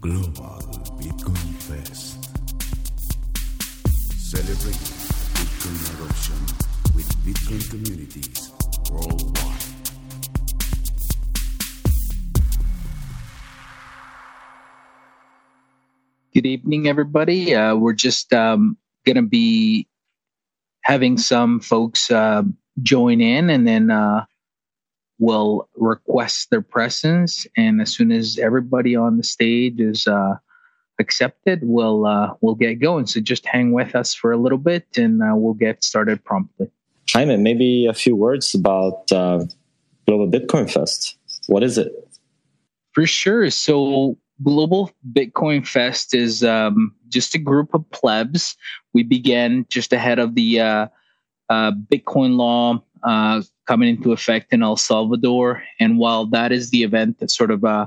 Global Bitcoin Fest. Celebrating Bitcoin adoption with Bitcoin communities worldwide. Good evening, everybody. Uh, we're just um, going to be having some folks uh, join in and then uh, we'll request their presence. And as soon as everybody on the stage is uh, accepted, we'll, uh, we'll get going. So just hang with us for a little bit and uh, we'll get started promptly. Jaime, maybe a few words about uh, Global Bitcoin Fest. What is it? For sure. So Global Bitcoin Fest is um, just a group of plebs. We began just ahead of the uh, uh, Bitcoin law uh, coming into effect in El Salvador. And while that is the event that sort of uh,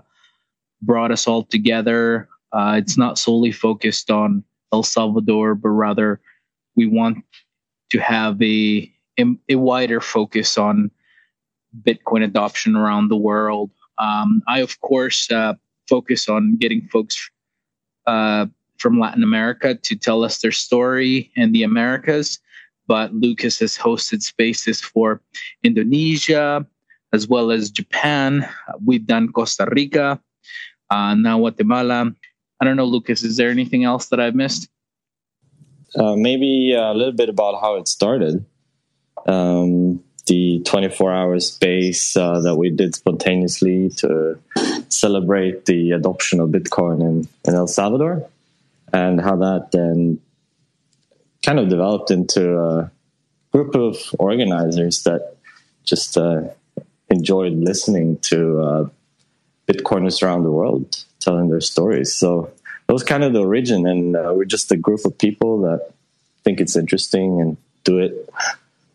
brought us all together, uh, it's not solely focused on El Salvador, but rather we want to have a, a wider focus on Bitcoin adoption around the world. Um, I, of course, uh, focus on getting folks uh, from Latin America to tell us their story in the Americas. But Lucas has hosted spaces for Indonesia as well as Japan. We've done Costa Rica, uh, now Guatemala. I don't know, Lucas, is there anything else that I've missed? Uh, maybe a little bit about how it started. Um, the 24 hour space uh, that we did spontaneously to celebrate the adoption of Bitcoin in, in El Salvador, and how that then kind of developed into a group of organizers that just uh, enjoyed listening to uh, Bitcoiners around the world telling their stories. So that was kind of the origin, and uh, we're just a group of people that think it's interesting and do it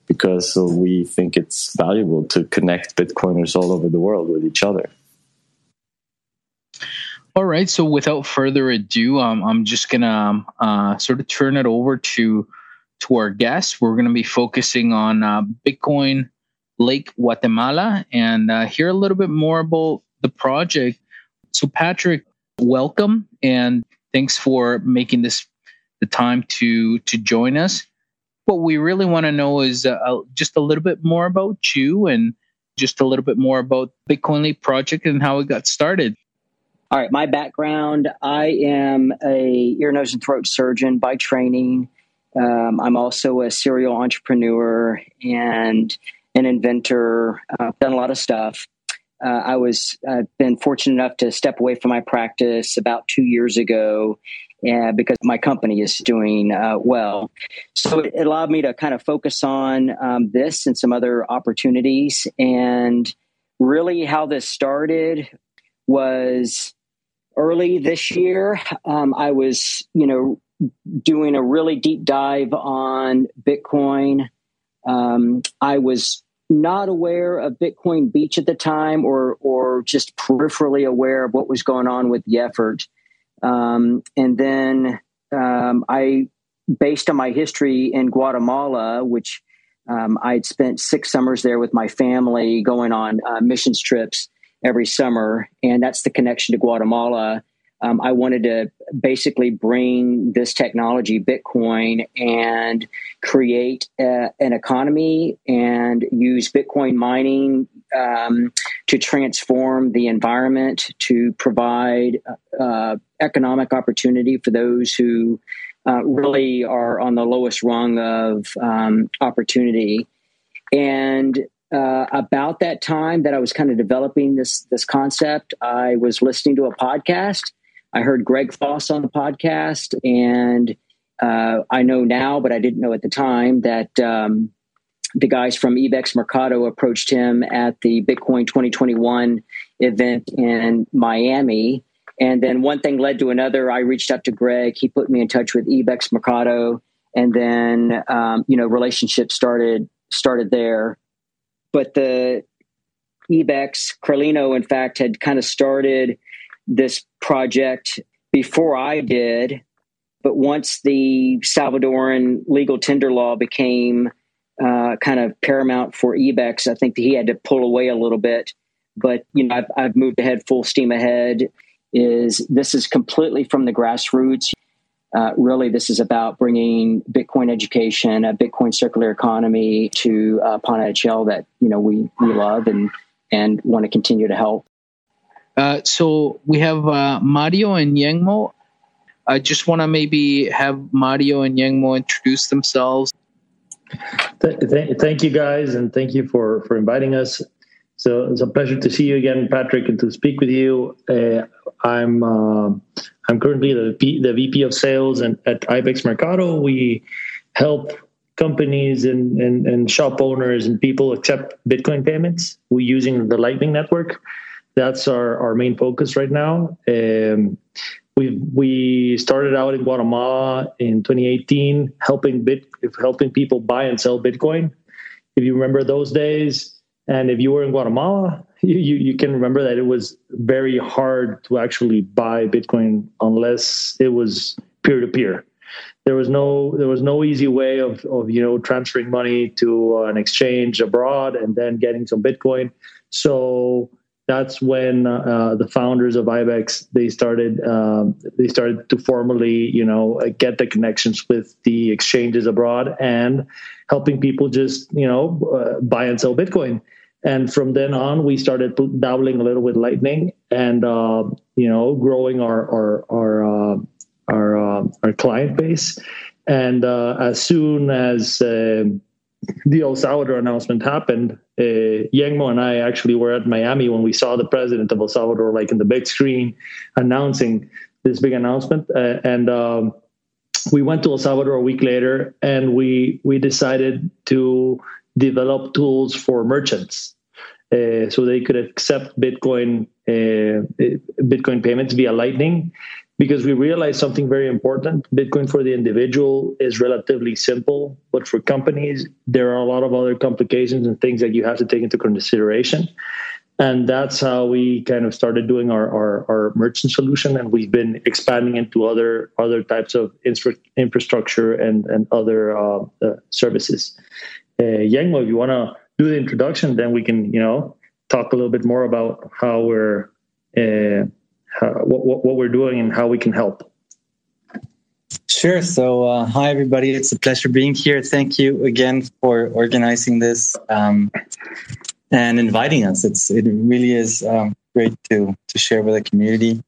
because we think it's valuable to connect Bitcoiners all over the world with each other. All right. So without further ado, um, I'm just gonna um, uh, sort of turn it over to to our guests. We're gonna be focusing on uh, Bitcoin Lake Guatemala and uh, hear a little bit more about the project. So Patrick, welcome and thanks for making this the time to to join us. What we really want to know is uh, just a little bit more about you and just a little bit more about Bitcoin Lake project and how it got started. All right, my background I am a ear, nose, and throat surgeon by training. Um, I'm also a serial entrepreneur and an inventor. I've uh, done a lot of stuff. Uh, I was I've been fortunate enough to step away from my practice about two years ago, uh, because my company is doing uh, well. So it allowed me to kind of focus on um, this and some other opportunities. And really, how this started was early this year, um, I was, you know, doing a really deep dive on Bitcoin. Um, I was not aware of Bitcoin Beach at the time, or or just peripherally aware of what was going on with the effort. Um, and then um, I, based on my history in Guatemala, which um, I'd spent six summers there with my family, going on uh, missions trips every summer, and that's the connection to Guatemala. Um, I wanted to basically bring this technology, Bitcoin, and create a, an economy and use Bitcoin mining um, to transform the environment, to provide uh, economic opportunity for those who uh, really are on the lowest rung of um, opportunity. And uh, about that time that I was kind of developing this this concept, I was listening to a podcast. I heard Greg Foss on the podcast, and uh, I know now, but I didn't know at the time that um, the guys from Ibex Mercado approached him at the Bitcoin 2021 event in Miami. And then one thing led to another. I reached out to Greg. He put me in touch with Ibex Mercado, and then um, you know relationships started started there but the Ibex Carlinho, in fact, had kind of started this project before I did. But once the Salvadoran legal tender law became uh, kind of paramount for Ibex, I think he had to pull away a little bit. But you know, I've, I've moved ahead full steam ahead. is this is completely from the grassroots. Uh, really, this is about bringing Bitcoin education, a Bitcoin circular economy to uh, Pana that you know we we love and and want to continue to help. Uh, so we have uh, Mario and Yangmo. I just want to maybe have Mario and Yangmo introduce themselves. Th- th- thank you guys, and thank you for for inviting us. So it's a pleasure to see you again, Patrick, and to speak with you. Uh, I'm uh, I'm currently the VP, the VP of Sales and at Ibex Mercado. We help companies and, and, and shop owners and people accept Bitcoin payments. We're using the Lightning Network. That's our, our main focus right now. Um, we we started out in Guatemala in 2018, helping bit helping people buy and sell Bitcoin. If you remember those days, and if you were in Guatemala, you, you, you can remember that it was very hard to actually buy Bitcoin unless it was peer to peer. There was no there was no easy way of of you know transferring money to an exchange abroad and then getting some Bitcoin. So that's when uh, the founders of Ibex they started um, they started to formally you know get the connections with the exchanges abroad and helping people just you know uh, buy and sell Bitcoin. And from then on, we started dabbling a little with Lightning and uh, you know growing our our our uh, our, uh, our client base. And uh, as soon as the El Salvador announcement happened, uh, Yangmo and I actually were at Miami when we saw the president of El Salvador, like in the big screen, announcing this big announcement. Uh, and um, we went to El Salvador a week later, and we we decided to develop tools for merchants, uh, so they could accept Bitcoin uh, Bitcoin payments via Lightning because we realized something very important. Bitcoin for the individual is relatively simple, but for companies, there are a lot of other complications and things that you have to take into consideration. And that's how we kind of started doing our, our, our merchant solution. And we've been expanding into other other types of infra- infrastructure and, and other uh, uh, services. Uh, Yangmo, if you want to do the introduction, then we can, you know, talk a little bit more about how we're uh, what, what we're doing and how we can help. Sure. So, uh, hi, everybody. It's a pleasure being here. Thank you again for organizing this um, and inviting us. It's It really is um, great to, to share with the community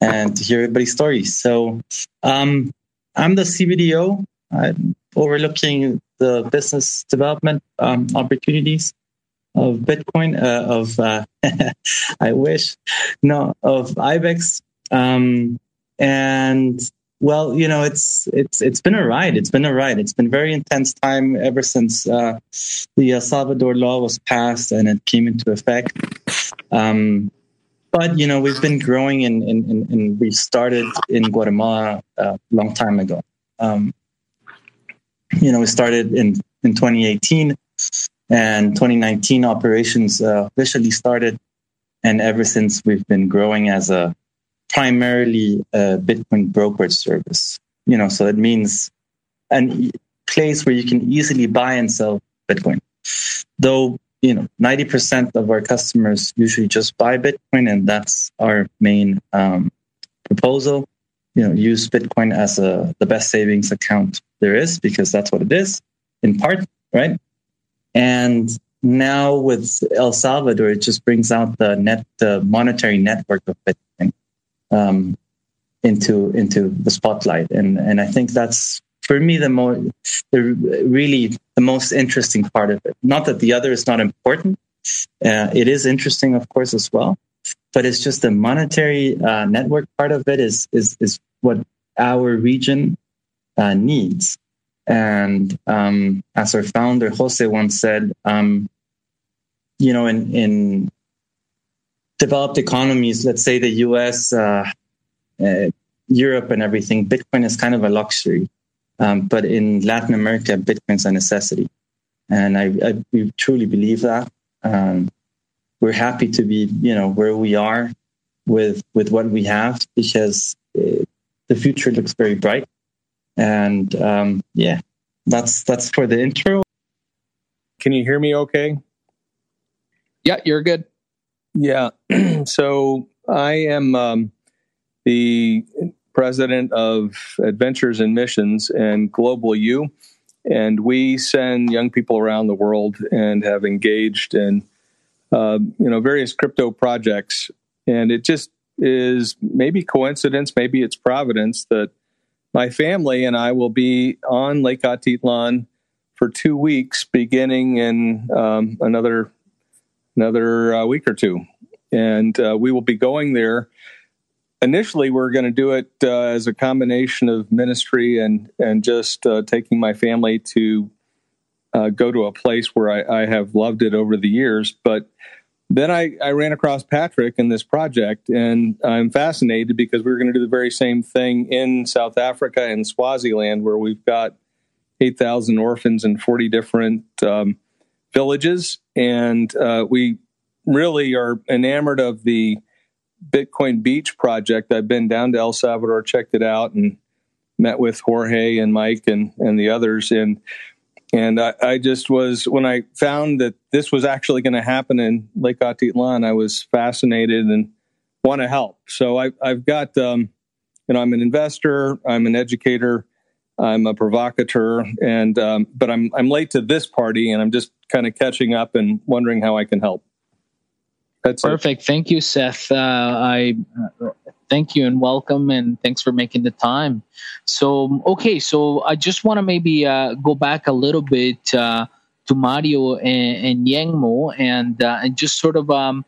and to hear everybody's stories. So, um, I'm the CBDO, I'm overlooking the business development um, opportunities of Bitcoin, uh, of uh, I wish, no, of Ibex, um, and well, you know, it's it's it's been a ride. It's been a ride. It's been very intense time ever since uh, the El Salvador law was passed and it came into effect. Um, but you know, we've been growing, and and, we started in Guatemala a long time ago. Um, you know, we started in in 2018 and 2019 operations uh, officially started. And ever since we've been growing as a primarily a Bitcoin brokerage service, you know, so it means a place where you can easily buy and sell Bitcoin. Though, you know, 90% of our customers usually just buy Bitcoin, and that's our main um, proposal. You know, use Bitcoin as a, the best savings account there is because that's what it is in part, right? And now with El Salvador, it just brings out the net, the monetary network of Bitcoin um, into into the spotlight, and and I think that's for me the more the really the most interesting part of it. Not that the other is not important; uh, it is interesting, of course, as well. But it's just the monetary uh, network part of it is is is what our region uh, needs. And um, as our founder Jose once said, um, you know, in, in developed economies, let's say the U.S., uh, uh, Europe, and everything, Bitcoin is kind of a luxury. Um, but in Latin America, Bitcoin's a necessity, and I, I we truly believe that. Um, we're happy to be, you know, where we are with with what we have because uh, the future looks very bright and um, yeah, that's that's for the intro. Can you hear me okay? Yeah, you're good. Yeah. so I am um, the president of Adventures and Missions and Global U. And we send young people around the world and have engaged in uh, you know various crypto projects. And it just is maybe coincidence, maybe it's providence that my family and I will be on Lake Atitlan for two weeks, beginning in um, another another uh, week or two, and uh, we will be going there. Initially, we're going to do it uh, as a combination of ministry and and just uh, taking my family to uh, go to a place where I, I have loved it over the years, but then I, I ran across Patrick in this project, and I'm fascinated because we are going to do the very same thing in South Africa and Swaziland, where we've got 8,000 orphans in 40 different um, villages. And uh, we really are enamored of the Bitcoin Beach project. I've been down to El Salvador, checked it out, and met with Jorge and Mike and, and the others. And and I, I, just was when I found that this was actually going to happen in Lake Atitlan, I was fascinated and want to help. So I, have got, um, you know, I'm an investor, I'm an educator, I'm a provocateur, and um, but I'm I'm late to this party, and I'm just kind of catching up and wondering how I can help. That's perfect. It. Thank you, Seth. Uh, I uh, thank you and welcome and thanks for making the time. So okay so i just want to maybe uh, go back a little bit uh, to mario and, and yangmo and uh, and just sort of um,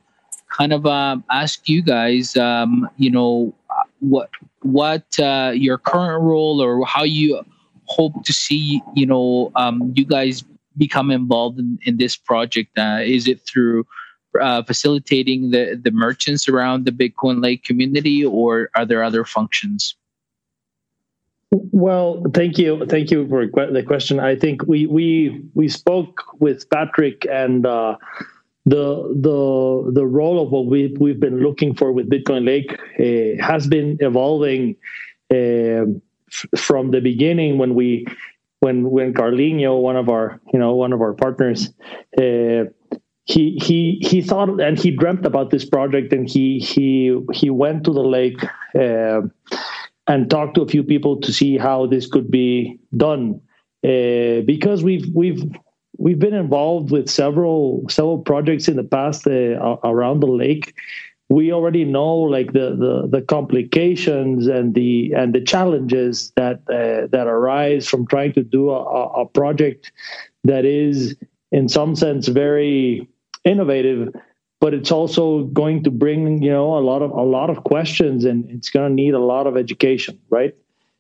kind of uh, ask you guys um, you know what what uh, your current role or how you hope to see you know um, you guys become involved in, in this project. Uh, is it through uh, facilitating the, the merchants around the Bitcoin Lake community, or are there other functions? Well, thank you, thank you for the question. I think we we we spoke with Patrick and uh, the the the role of what we we've been looking for with Bitcoin Lake uh, has been evolving uh, f- from the beginning when we when when Carlinho, one of our you know one of our partners, uh, he he he thought and he dreamt about this project and he he he went to the lake uh, and talked to a few people to see how this could be done. Uh, because we've we've we've been involved with several several projects in the past uh, around the lake. We already know like the, the the complications and the and the challenges that uh, that arise from trying to do a, a project that is in some sense very innovative but it's also going to bring you know a lot of a lot of questions and it's going to need a lot of education right?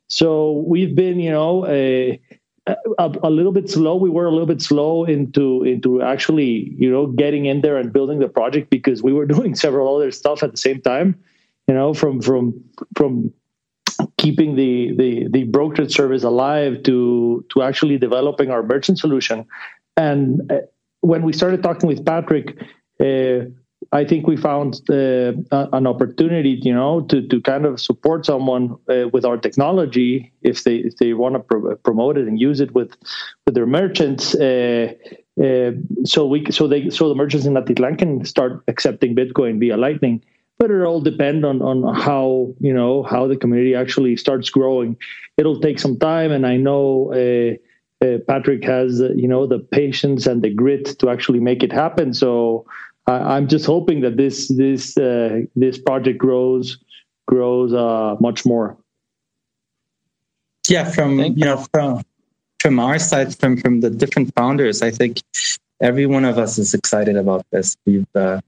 So we've been you know a, a, a little bit slow. We were a little bit slow into into actually you know getting in there and building the project because we were doing several other stuff at the same time you know from from from keeping the the the brokerage service alive to to actually developing our merchant solution. And when we started talking with Patrick, uh, I think we found uh, an opportunity, you know, to, to kind of support someone uh, with our technology if they if they want to pro- promote it and use it with with their merchants. Uh, uh, so we so they so the merchants in Atitlan can start accepting Bitcoin via Lightning, but it all depend on on how you know how the community actually starts growing. It'll take some time, and I know uh, Patrick has uh, you know the patience and the grit to actually make it happen. So I, am just hoping that this this uh, this project grows grows uh, much more. Yeah, from you know from from our side, from from the different founders, I think every one of us is excited about this. We've uh,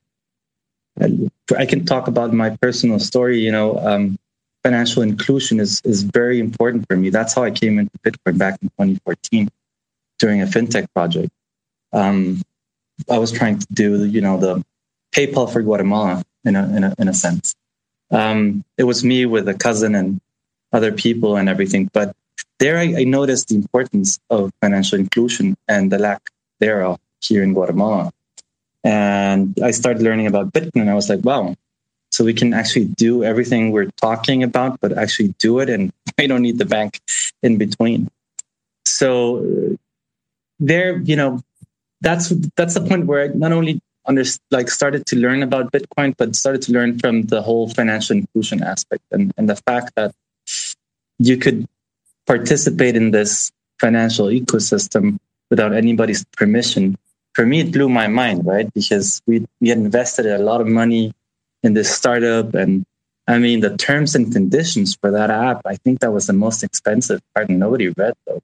I can talk about my personal story. You know, um, financial inclusion is is very important for me. That's how I came into Bitcoin back in 2014 during a fintech project. Um, I was trying to do you know the PayPal for Guatemala in a in a, in a sense. Um, it was me with a cousin and other people and everything, but there I, I noticed the importance of financial inclusion and the lack thereof here in Guatemala. And I started learning about Bitcoin, and I was like, wow, so we can actually do everything we're talking about, but actually do it, and we don't need the bank in between. So uh, there, you know, that's that's the point where I not only under, like started to learn about Bitcoin, but started to learn from the whole financial inclusion aspect and, and the fact that you could participate in this financial ecosystem without anybody's permission. For me, it blew my mind, right? Because we, we had invested a lot of money in this startup. And I mean, the terms and conditions for that app, I think that was the most expensive part nobody read though.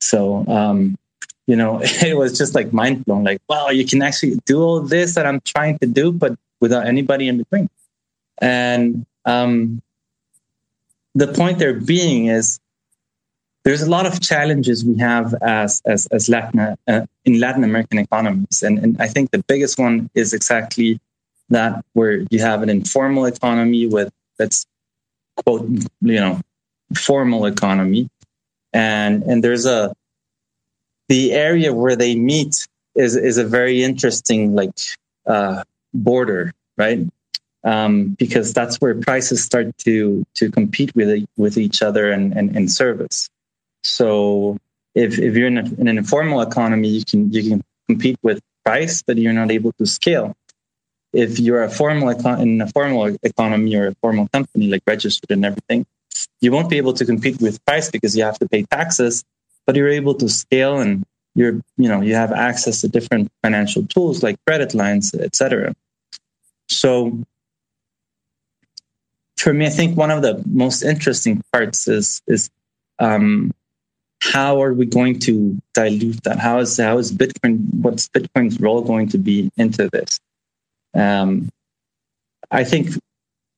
So, um, you know, it was just like mind blown. Like, wow, you can actually do all this that I'm trying to do, but without anybody in between. And um, the point there being is there's a lot of challenges we have as as, as Latin uh, in Latin American economies, and, and I think the biggest one is exactly that where you have an informal economy with that's quote you know formal economy, and and there's a the area where they meet is is a very interesting like uh, border, right? Um, because that's where prices start to to compete with with each other and, and, and service. So if if you're in, a, in an informal economy, you can you can compete with price, but you're not able to scale. If you're a formal econ- in a formal economy or a formal company like registered and everything, you won't be able to compete with price because you have to pay taxes, but you're able to scale and you're you know you have access to different financial tools like credit lines, etc. So for me, I think one of the most interesting parts is is um, how are we going to dilute that? How is how is Bitcoin? What's Bitcoin's role going to be into this? Um, I think,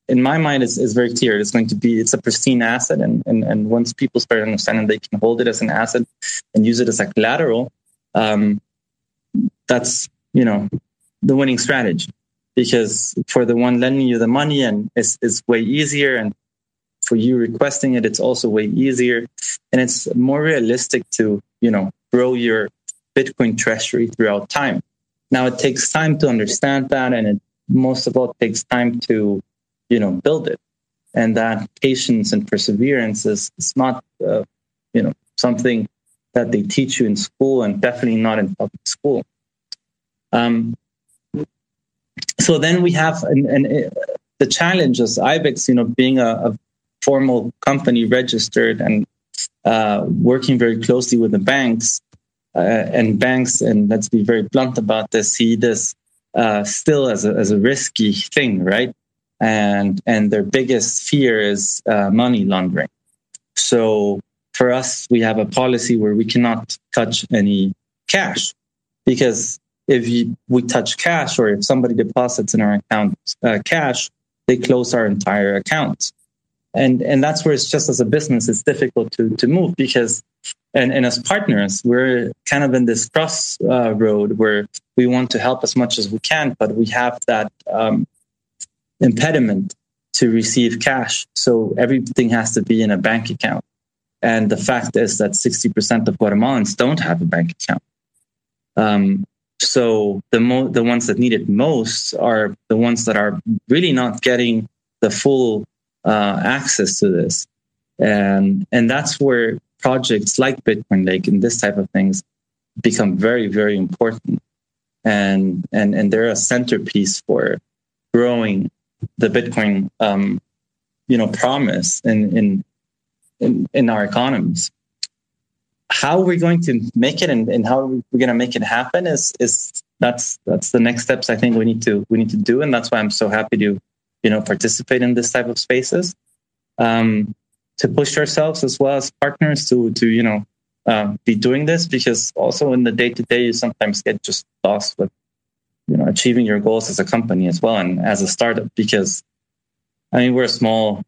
in my mind, it's, it's very clear. It's going to be it's a pristine asset, and and and once people start understanding they can hold it as an asset and use it as a collateral, um, that's you know the winning strategy. Because for the one lending you the money, and it's, it's way easier, and for you requesting it, it's also way easier. And it's more realistic to, you know, grow your Bitcoin treasury throughout time. Now it takes time to understand that and it most of all takes time to, you know, build it. And that patience and perseverance is, is not, uh, you know, something that they teach you in school and definitely not in public school. Um, so then we have an, an, uh, the challenge as IBEX, you know, being a, a formal company registered and uh, working very closely with the banks. Uh, and banks, and let's be very blunt about this, see this uh, still as a, as a risky thing, right? And and their biggest fear is uh, money laundering. So for us, we have a policy where we cannot touch any cash because if you, we touch cash or if somebody deposits in our account uh, cash, they close our entire account and and that's where it's just as a business it's difficult to to move because and, and as partners we're kind of in this cross uh, road where we want to help as much as we can but we have that um, impediment to receive cash. So everything has to be in a bank account. And the fact is that 60% of guatemalans don't have a bank account. Um, so the mo- the ones that need it most are the ones that are really not getting the full uh, access to this. And, and that's where projects like Bitcoin Lake and this type of things become very, very important. And, and, and they're a centerpiece for growing the Bitcoin, um, you know, promise in, in, in, in our economies how we're going to make it and, and how we're going to make it happen is is that's that's the next steps I think we need to we need to do and that's why I'm so happy to you know participate in this type of spaces um, to push ourselves as well as partners to to you know um, be doing this because also in the day to day you sometimes get just lost with you know achieving your goals as a company as well and as a startup because I mean we're a small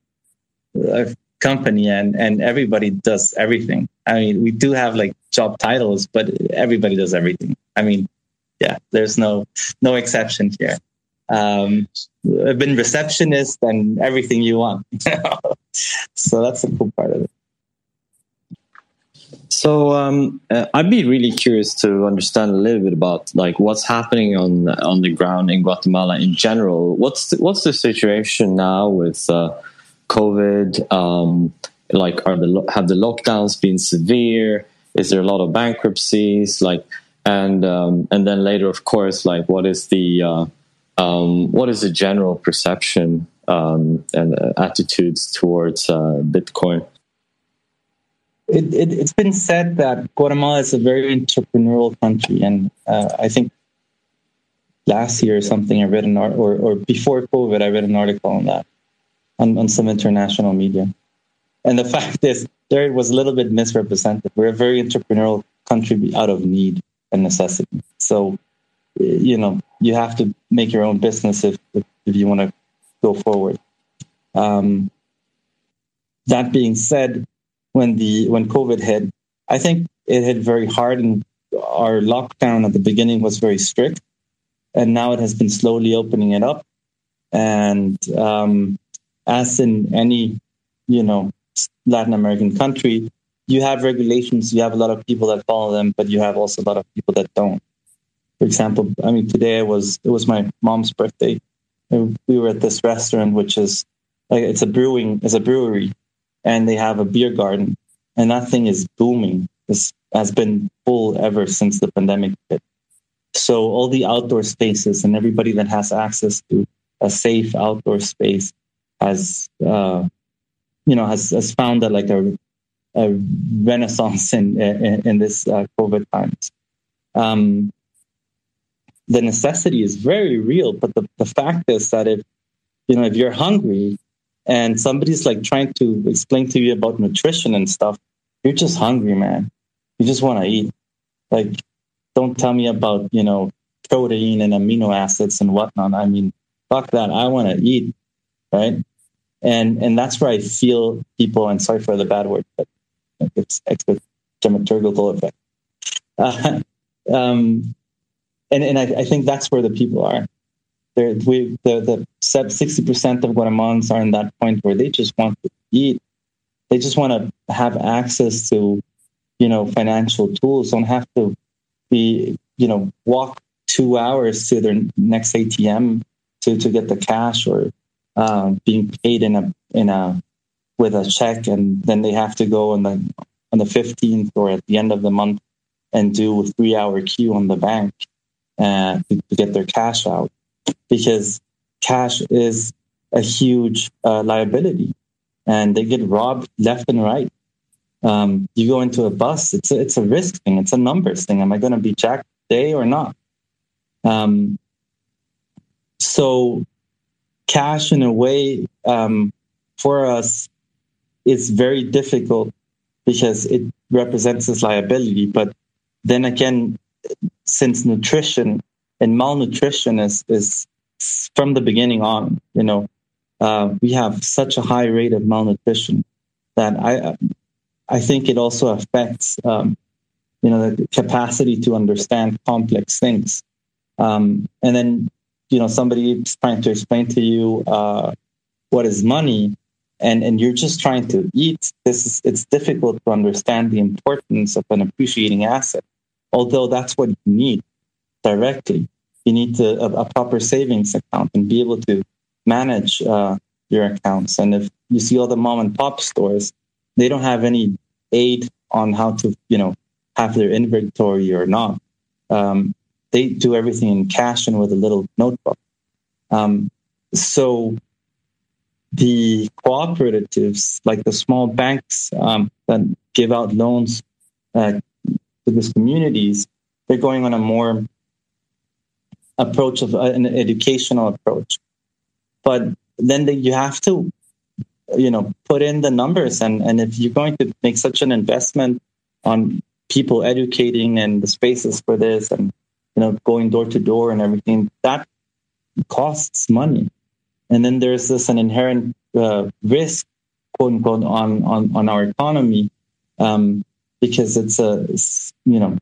uh, company and and everybody does everything. I mean we do have like job titles but everybody does everything. I mean yeah there's no no exception here um, I've been receptionist and everything you want. so that's the cool part of it. So um, uh, I'd be really curious to understand a little bit about like what's happening on on the ground in Guatemala in general. What's the, what's the situation now with uh, COVID? Um, like, are the have the lockdowns been severe? Is there a lot of bankruptcies? Like, and um, and then later, of course, like what is the uh, um, what is the general perception um, and uh, attitudes towards uh, Bitcoin? It, it, has been said that Guatemala is a very entrepreneurial country, and uh, I think last year or something I read an art or, or before COVID I read an article on that on, on some international media. And the fact is there it was a little bit misrepresented. We're a very entrepreneurial country out of need and necessity. So you know you have to make your own business if if, you want to go forward. Um, that being said, when the when COVID hit, I think it hit very hard, and our lockdown at the beginning was very strict, and now it has been slowly opening it up. And um, as in any, you know, Latin American country, you have regulations. You have a lot of people that follow them, but you have also a lot of people that don't. For example, I mean, today was it was my mom's birthday. We were at this restaurant, which is like it's a brewing, it's a brewery, and they have a beer garden, and that thing is booming. This has been full ever since the pandemic hit. So all the outdoor spaces and everybody that has access to a safe outdoor space has, uh, you know, has, has found that like a, a renaissance in in, in this uh, COVID times. Um, the necessity is very real, but the, the fact is that if you know if you're hungry and somebody's like trying to explain to you about nutrition and stuff, you're just hungry, man. You just want to eat. Like don't tell me about, you know, protein and amino acids and whatnot. I mean, fuck that. I want to eat, right? And and that's where I feel people. And sorry for the bad word, but it's extra dramaturgical effect. Uh, um, and and I, I, think that's where the people are. We the the sixty percent of Guatemalans are in that point where they just want to eat. They just want to have access to, you know, financial tools. Don't have to be, you know, walk two hours to their next ATM to, to get the cash or uh, being paid in a in a with a check, and then they have to go on the on the fifteenth or at the end of the month and do a three hour queue on the bank uh, to, to, get their cash out because cash is a huge uh, liability and they get robbed left and right um, you go into a bus, it's a, it's a risk thing, it's a numbers thing. Am I going to be jacked today or not? Um, so, cash in a way um, for us is very difficult because it represents this liability. But then again, since nutrition and malnutrition is, is from the beginning on, you know, uh, we have such a high rate of malnutrition that I I think it also affects, um, you know, the capacity to understand complex things. Um, and then, you know, somebody is trying to explain to you uh, what is money, and and you're just trying to eat. This is it's difficult to understand the importance of an appreciating asset. Although that's what you need directly, you need to, a, a proper savings account and be able to manage uh, your accounts. And if you see all the mom and pop stores, they don't have any aid on how to, you know, have their inventory or not. Um, they do everything in cash and with a little notebook. Um, so the cooperatives, like the small banks um, that give out loans uh, these communities, they're going on a more approach of uh, an educational approach. But then the, you have to you know put in the numbers and and if you're going to make such an investment on people educating and the spaces for this and you know going door to door and everything that costs money and then there's this an inherent uh, risk quote unquote on on on our economy um, because it's a you know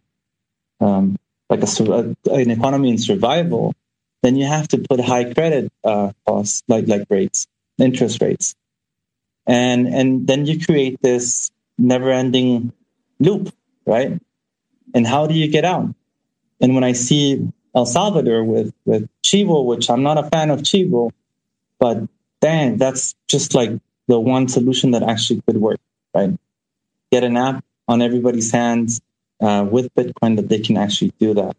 um, like a, an economy in survival then you have to put high credit uh, costs like like rates interest rates and and then you create this never-ending loop, right? And how do you get out? And when I see El Salvador with with Chivo, which I'm not a fan of Chivo, but dang, that's just like the one solution that actually could work, right? Get an app on everybody's hands, uh, with Bitcoin that they can actually do that.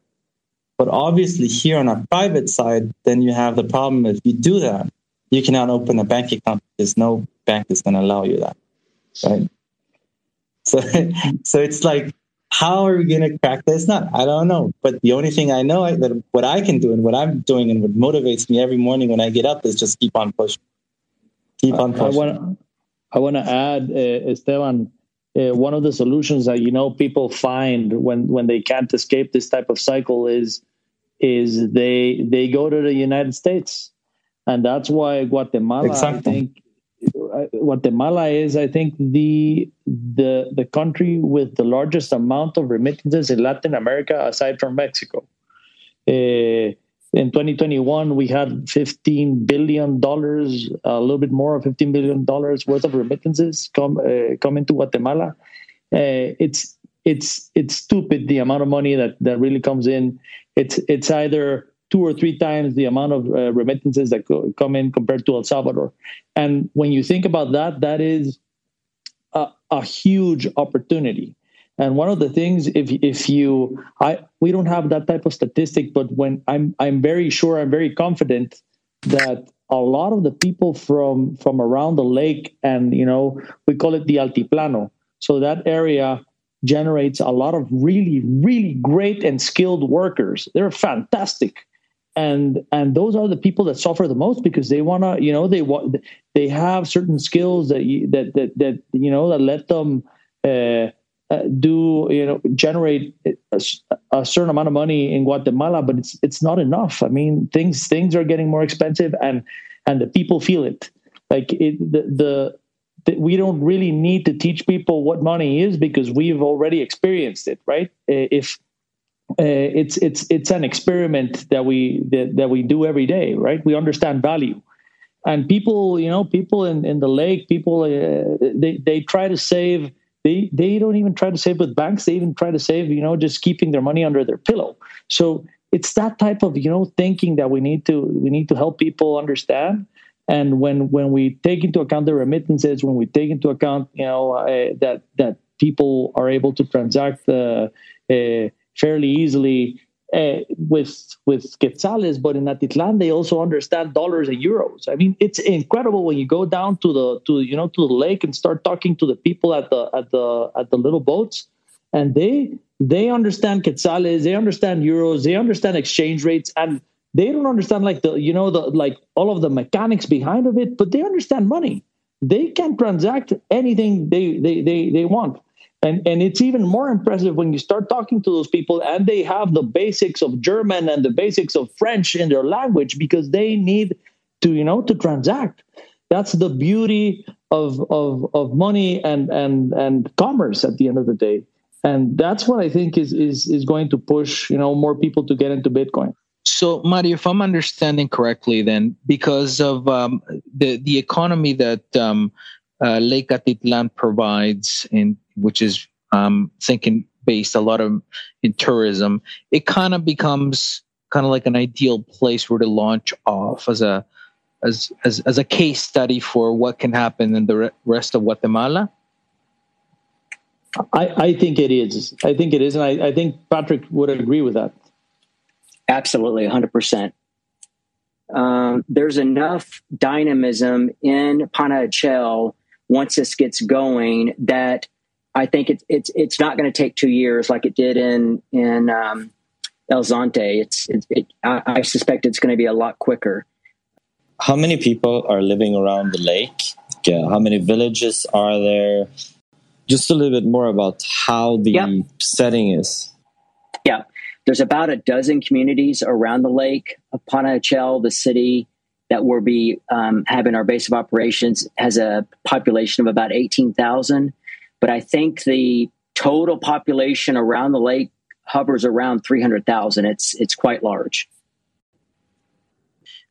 But obviously, here on our private side, then you have the problem if you do that, you cannot open a bank account because no bank is going to allow you that, right? So, so it's like, how are we going to crack this nut? I don't know. But the only thing I know that what I can do and what I'm doing and what motivates me every morning when I get up is just keep on pushing. Keep on pushing. I want to add, uh, Esteban, uh, one of the solutions that you know people find when when they can't escape this type of cycle is is they they go to the United States, and that's why Guatemala. Exactly. I think uh, Guatemala is, I think, the the the country with the largest amount of remittances in Latin America, aside from Mexico. Uh, in 2021, we had 15 billion dollars, a little bit more, 15 billion dollars worth of remittances come uh, come into Guatemala. Uh, it's it's it's stupid the amount of money that that really comes in. It's it's either two or three times the amount of uh, remittances that go, come in compared to El Salvador. And when you think about that, that is a, a huge opportunity. And one of the things, if if you, I we don't have that type of statistic, but when I'm I'm very sure, I'm very confident that a lot of the people from from around the lake, and you know, we call it the altiplano. So that area generates a lot of really really great and skilled workers. They're fantastic. And and those are the people that suffer the most because they want to, you know, they want they have certain skills that you, that that that you know that let them uh, uh, do you know generate a, a, certain amount of money in Guatemala, but it's it's not enough. I mean, things things are getting more expensive, and and the people feel it. Like it, the, the, the we don't really need to teach people what money is because we've already experienced it, right? If uh, it's it's it's an experiment that we that, that we do every day, right? We understand value, and people, you know, people in, in the lake, people uh, they they try to save they they don't even try to save with banks. They even try to save you know just keeping their money under their pillow. So it's that type of you know thinking that we need to we need to help people understand. And when when we take into account the remittances when we take into account you know uh, that that people are able to transact uh, uh, fairly easily uh, with with quetzales, but in Atitlan they also understand dollars and euros. I mean, it's incredible when you go down to the to you know to the lake and start talking to the people at the at the at the little boats, and they they understand quetzales, they understand euros, they understand exchange rates, and they don't understand like the you know the like all of the mechanics behind of it, but they understand money. They can transact anything they they they, they want. And, and it's even more impressive when you start talking to those people and they have the basics of German and the basics of French in their language because they need to, you know, to transact. That's the beauty of, of, of money and, and, and commerce at the end of the day. And that's what I think is, is, is going to push, you know, more people to get into Bitcoin. So, Mario, if I'm understanding correctly, then because of um, the the economy that um, uh, Lake Atitlan provides, in which is um, thinking based a lot of in tourism, it kind of becomes kind of like an ideal place where to launch off as a as as as a case study for what can happen in the rest of Guatemala. I, I think it is. I think it is, and I, I think Patrick would agree with that. Absolutely, hundred percent. Um, there's enough dynamism in Panajachel once this gets going that I think it's it's it's not going to take two years like it did in in um, El Zonte. It's it, it, I, I suspect it's going to be a lot quicker. How many people are living around the lake? Yeah, how many villages are there? Just a little bit more about how the yep. setting is. Yeah, there's about a dozen communities around the lake. Panajachel, the city, that we'll be um, having our base of operations has a population of about 18,000. But I think the total population around the lake hovers around 300,000. It's, it's quite large.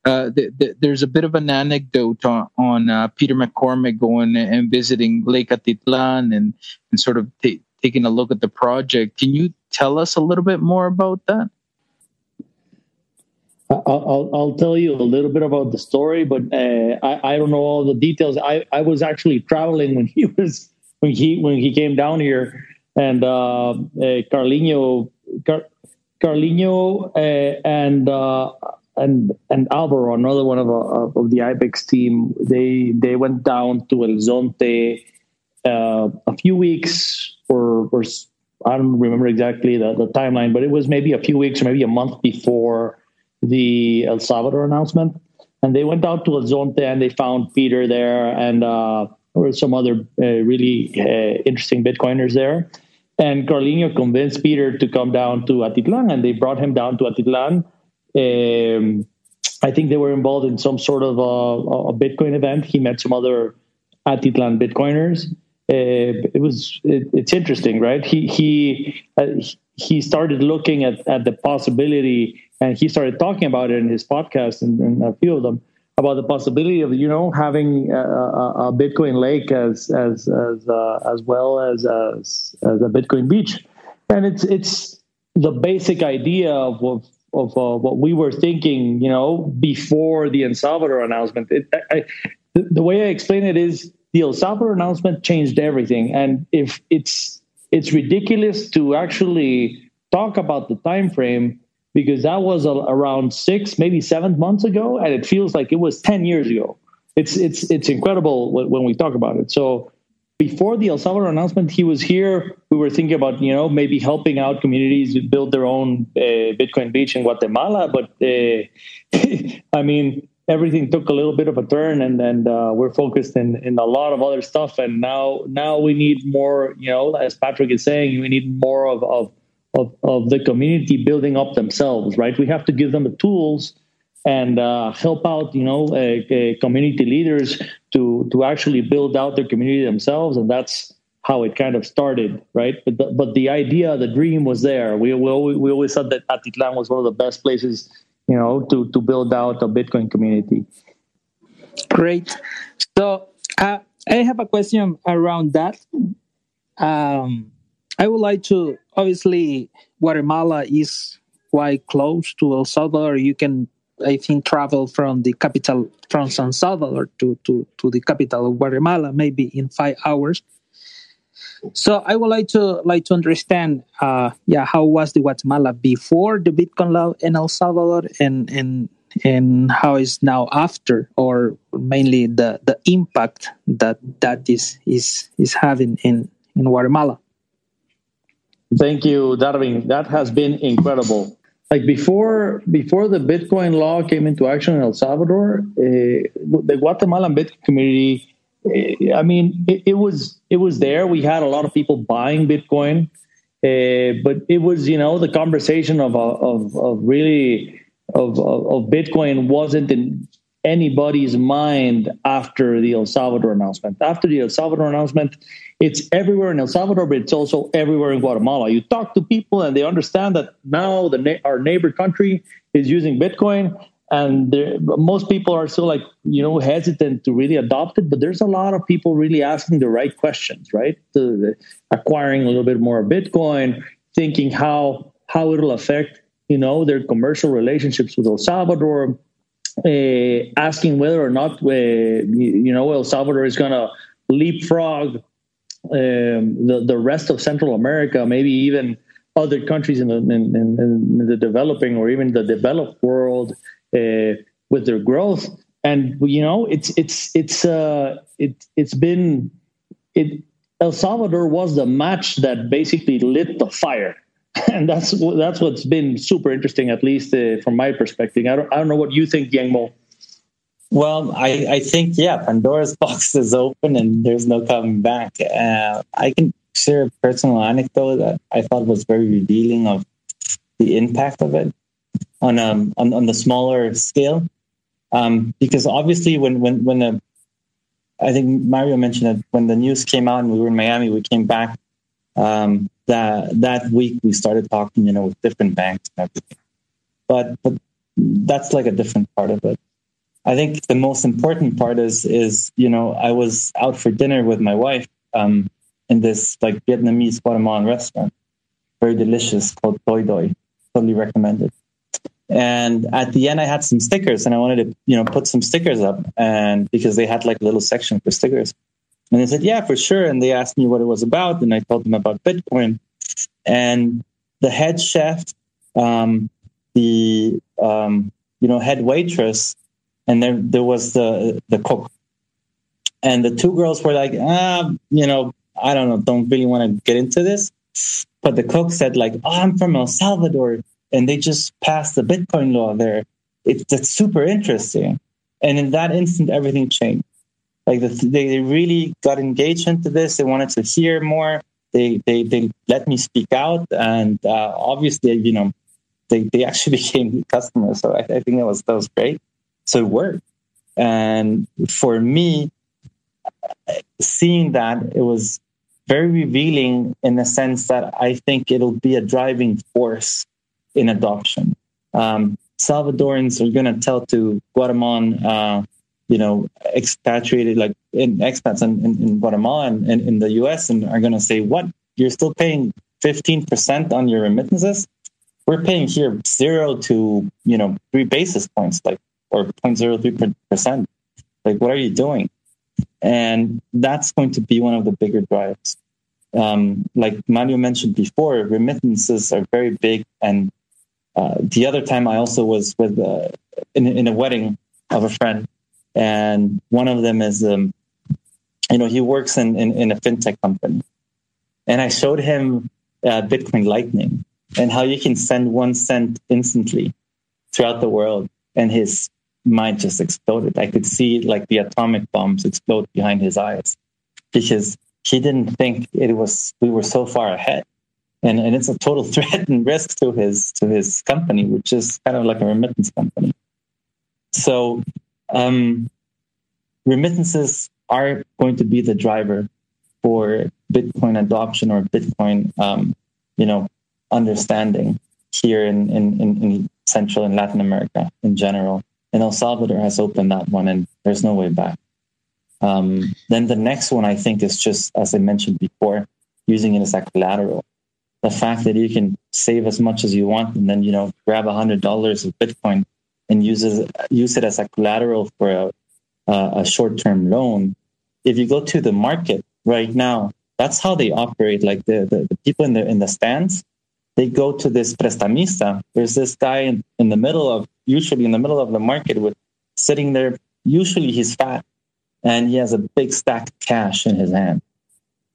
Uh, the, the, there's a bit of an anecdote on, on uh, Peter McCormick going and visiting Lake Atitlan and, and sort of t- taking a look at the project. Can you tell us a little bit more about that? I'll, I'll tell you a little bit about the story, but uh, I, I don't know all the details. I, I was actually traveling when he was when he when he came down here, and uh, uh, Carlinho, Car- Carlinho, uh, and uh, and and Alvaro, another one of, uh, of the Ibex team, they they went down to El Zonte uh, a few weeks or, or I don't remember exactly the, the timeline, but it was maybe a few weeks or maybe a month before the El Salvador announcement. And they went down to El Zonte and they found Peter there and uh, were some other uh, really uh, interesting Bitcoiners there. And Carlinho convinced Peter to come down to Atitlan and they brought him down to Atitlan. Um, I think they were involved in some sort of a, a Bitcoin event. He met some other Atitlan Bitcoiners uh, it was it, it's interesting, right? He he uh, he started looking at at the possibility, and he started talking about it in his podcast and, and a few of them about the possibility of you know having a, a, Bitcoin lake as as as uh, as well as, as as a Bitcoin beach, and it's it's the basic idea of of, of uh, what we were thinking, you know, before the El Salvador announcement. It, I, the, the way I explain it is the El Salvador announcement changed everything. And if it's it's ridiculous to actually talk about the time frame because that was around six, maybe seven months ago, and it feels like it was ten years ago. It's it's it's incredible when we talk about it. So before the El Salvador announcement, he was here. We were thinking about you know maybe helping out communities build their own uh, Bitcoin beach in Guatemala, but uh, I mean everything took a little bit of a turn and and uh, we're focused in in a lot of other stuff and now now we need more you know as patrick is saying we need more of of of, of the community building up themselves right we have to give them the tools and uh, help out you know community leaders to to actually build out their community themselves and that's how it kind of started right but the, but the idea the dream was there we, we, always, we always said that atitlan was one of the best places you know, to, to build out a Bitcoin community. Great. So uh, I have a question around that. Um, I would like to, obviously, Guatemala is quite close to El Salvador. You can, I think, travel from the capital, from San Salvador to, to, to the capital of Guatemala, maybe in five hours. So I would like to like to understand, uh, yeah, how was the Guatemala before the Bitcoin law in El Salvador, and and and how is now after, or mainly the the impact that that is is is having in in Guatemala. Thank you, Darwin. That has been incredible. Like before, before the Bitcoin law came into action in El Salvador, uh, the Guatemalan Bitcoin community I mean, it, it, was it was there. We had a lot of people buying Bitcoin, uh, but it was you know the conversation of of, of really of, of Bitcoin wasn't in anybody's mind after the El Salvador announcement. After the El Salvador announcement, it's everywhere in El Salvador, but it's also everywhere in Guatemala. You talk to people, and they understand that now the our neighbor country is using Bitcoin, and most people are still like you know hesitant to really adopt it but there's a lot of people really asking the right questions right the, the, acquiring a little bit more bitcoin thinking how how it'll affect you know their commercial relationships with el salvador uh, asking whether or not uh, you know el salvador is going to leapfrog um, the, the rest of central america maybe even other countries in the, in, in, the developing or even the developed world uh, with their growth. And you know, it's it's it's uh, it it's been it. El Salvador was the match that basically lit the fire, and that's that's what's been super interesting, at least uh, from my perspective. I don't I don't know what you think, Yangmo. Well, I, I think yeah, Pandora's box is open and there's no coming back. Uh, I can share a personal anecdote that I thought was very revealing of the impact of it on um on, on the smaller scale um, because obviously when when when the I think Mario mentioned it when the news came out and we were in Miami we came back um, that that week we started talking you know with different banks and everything. But but that's like a different part of it. I think the most important part is is you know I was out for dinner with my wife um, in this like Vietnamese Guatemalan restaurant. Very delicious called Doi Doi. Totally recommended and at the end, I had some stickers, and I wanted to, you know, put some stickers up, and because they had like a little section for stickers. And they said, yeah, for sure. And they asked me what it was about. And I told them about Bitcoin. And the head chef, um, the, um, you know, head waitress, and there, there was the, the cook. And the two girls were like, ah, you know, I don't know, don't really want to get into this. But the cook said, like, oh, I'm from El Salvador. And they just passed the Bitcoin law there. It's, it's super interesting. And in that instant, everything changed. Like the, they really got engaged into this. They wanted to hear more. They they they let me speak out, and uh, obviously, you know, they they actually became customers. So I, I think that was that was great. So it worked. And for me, seeing that it was very revealing in the sense that I think it'll be a driving force in adoption. Um, Salvadorans are going to tell to Guatemalan, uh, you know, expatriated, like in expats in, in, in Guatemala and, in the US, and are going to say, what? You're still paying 15% on your remittances? We're paying here zero to, you know, three basis points, like, or 0.03%. Like, what are you doing? And that's going to be one of the bigger drives. Um, like Mario mentioned before, remittances are very big and uh, the other time I also was with uh, in, in a wedding of a friend, and one of them is, um, you know, he works in, in, in, a fintech company, and I showed him uh, Bitcoin Lightning and how you can send one cent instantly throughout the world, and his mind just exploded. I could see like the atomic bombs explode behind his eyes because he didn't think it was we were so far ahead and, and it's a total threat and risk to his to his company, which is kind of like a remittance company. So um, remittances are going to be the driver for Bitcoin adoption or Bitcoin, um, you know, understanding here in, in, in, Central and Latin America in general. And El Salvador has opened that one, and there's no way back. Um, then the next one, I think, is just as I mentioned before, using it as a collateral the fact that you can save as much as you want and then you know grab a hundred dollars of bitcoin and use it, use it as a collateral for a, a short-term loan. If you go to the market right now that's how they operate. Like the, the, the, people in the in the stands they go to this prestamista. There's this guy in, in the middle of usually in the middle of the market with sitting there usually he's fat and he has a big stack of cash in his hand.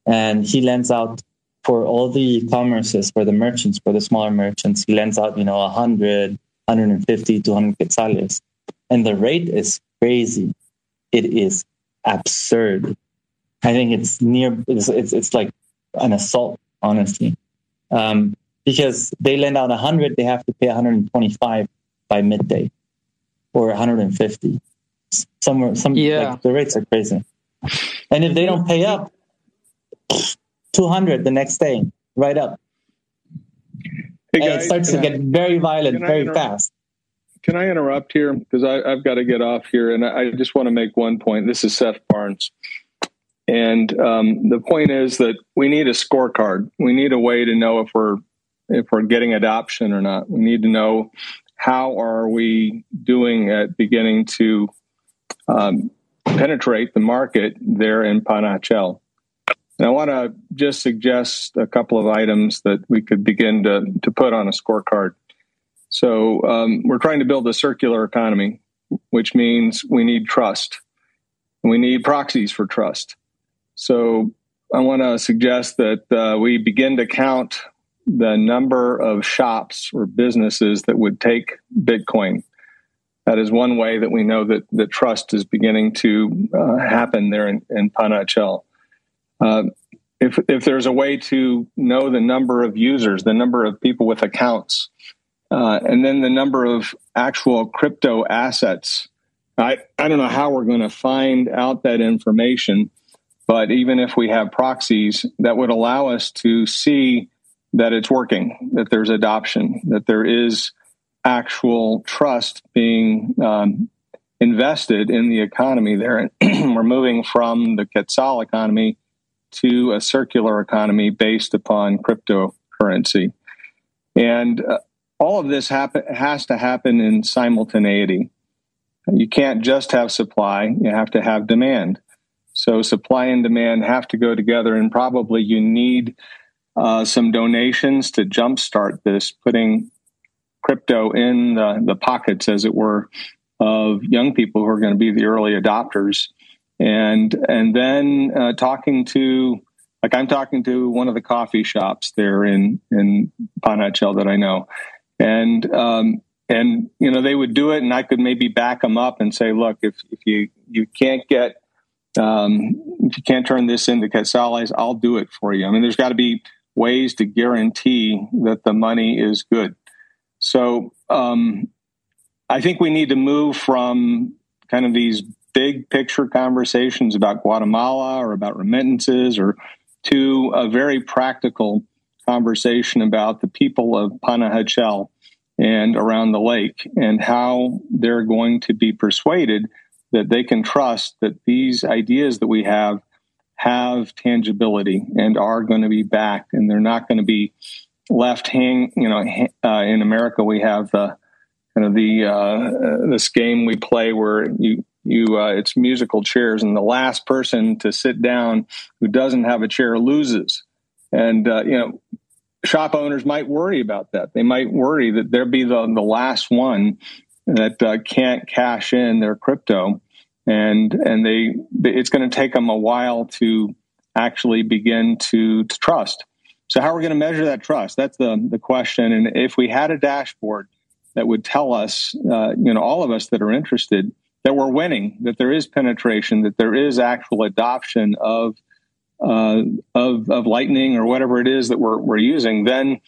And he lends out for all the commerces, for the merchants, for the smaller merchants, he lends out, you know, a 100, 150, 200 quetzales. And the rate is crazy. It is absurd. I think it's near, it's, it's, it's like an assault, honestly. Um, because they lend out 100, they have to pay 125 by midday or 150. Somewhere, some, yeah. Like, the rates are crazy. And if they don't pay up, 200 the next day, right up. Hey guys, it starts to I, get very violent very fast. Can I interrupt here? Because I've got to get off here. And I just want to make one point. This is Seth Barnes. And um, the point is that we need a scorecard. We need a way to know if we're if we're getting adoption or not. We need to know how are we doing at beginning to um, penetrate the market there in Panajachel. And I want to just suggest a couple of items that we could begin to, to put on a scorecard. So um, we're trying to build a circular economy, which means we need trust. We need proxies for trust. So I want to suggest that uh, we begin to count the number of shops or businesses that would take Bitcoin. That is one way that we know that, that trust is beginning to uh, happen there in, in Panajachel. Uh, if if there's a way to know the number of users, the number of people with accounts, uh, and then the number of actual crypto assets, I I don't know how we're going to find out that information, but even if we have proxies, that would allow us to see that it's working, that there's adoption, that there is actual trust being um, invested in the economy there. we're moving from the Quetzal economy to a circular economy based upon cryptocurrency. And uh, all of this happen, has to happen in simultaneity. You can't just have supply, you have to have demand. So supply and demand have to go together, and probably you need uh, some donations to jumpstart this, putting crypto in the, the pockets, as it were, of young people who are going to be the early adopters, and and then uh, talking to like I'm talking to one of the coffee shops there in in Panajachel that I know, and um, and you know they would do it, and I could maybe back them up and say, look, if if you you can't get um, if you can't turn this into quetzales, I'll do it for you. I mean, there's got to be ways to guarantee that the money is good. So um, I think we need to move from kind of these big picture conversations about Guatemala or about remittances or to a very practical conversation about the people of Panajachel and around the lake and how they're going to be persuaded that they can trust that these ideas that we have have tangibility and are going to be backed and they're not going to be left hang you know uh, in america we have the kind of the uh, this game we play where you you uh, it's musical chairs and the last person to sit down who doesn't have a chair loses. And uh, you know shop owners might worry about that. They might worry that they'll be the, the last one that uh, can't cash in their crypto. And and they it's going to take them a while to actually begin to, to trust. So how are we going to measure that trust? That's the the question. And if we had a dashboard that would tell us uh, you know all of us that are interested that we're winning, that there is penetration, that there is actual adoption of uh, of, of Lightning or whatever it is that we're, we're using, then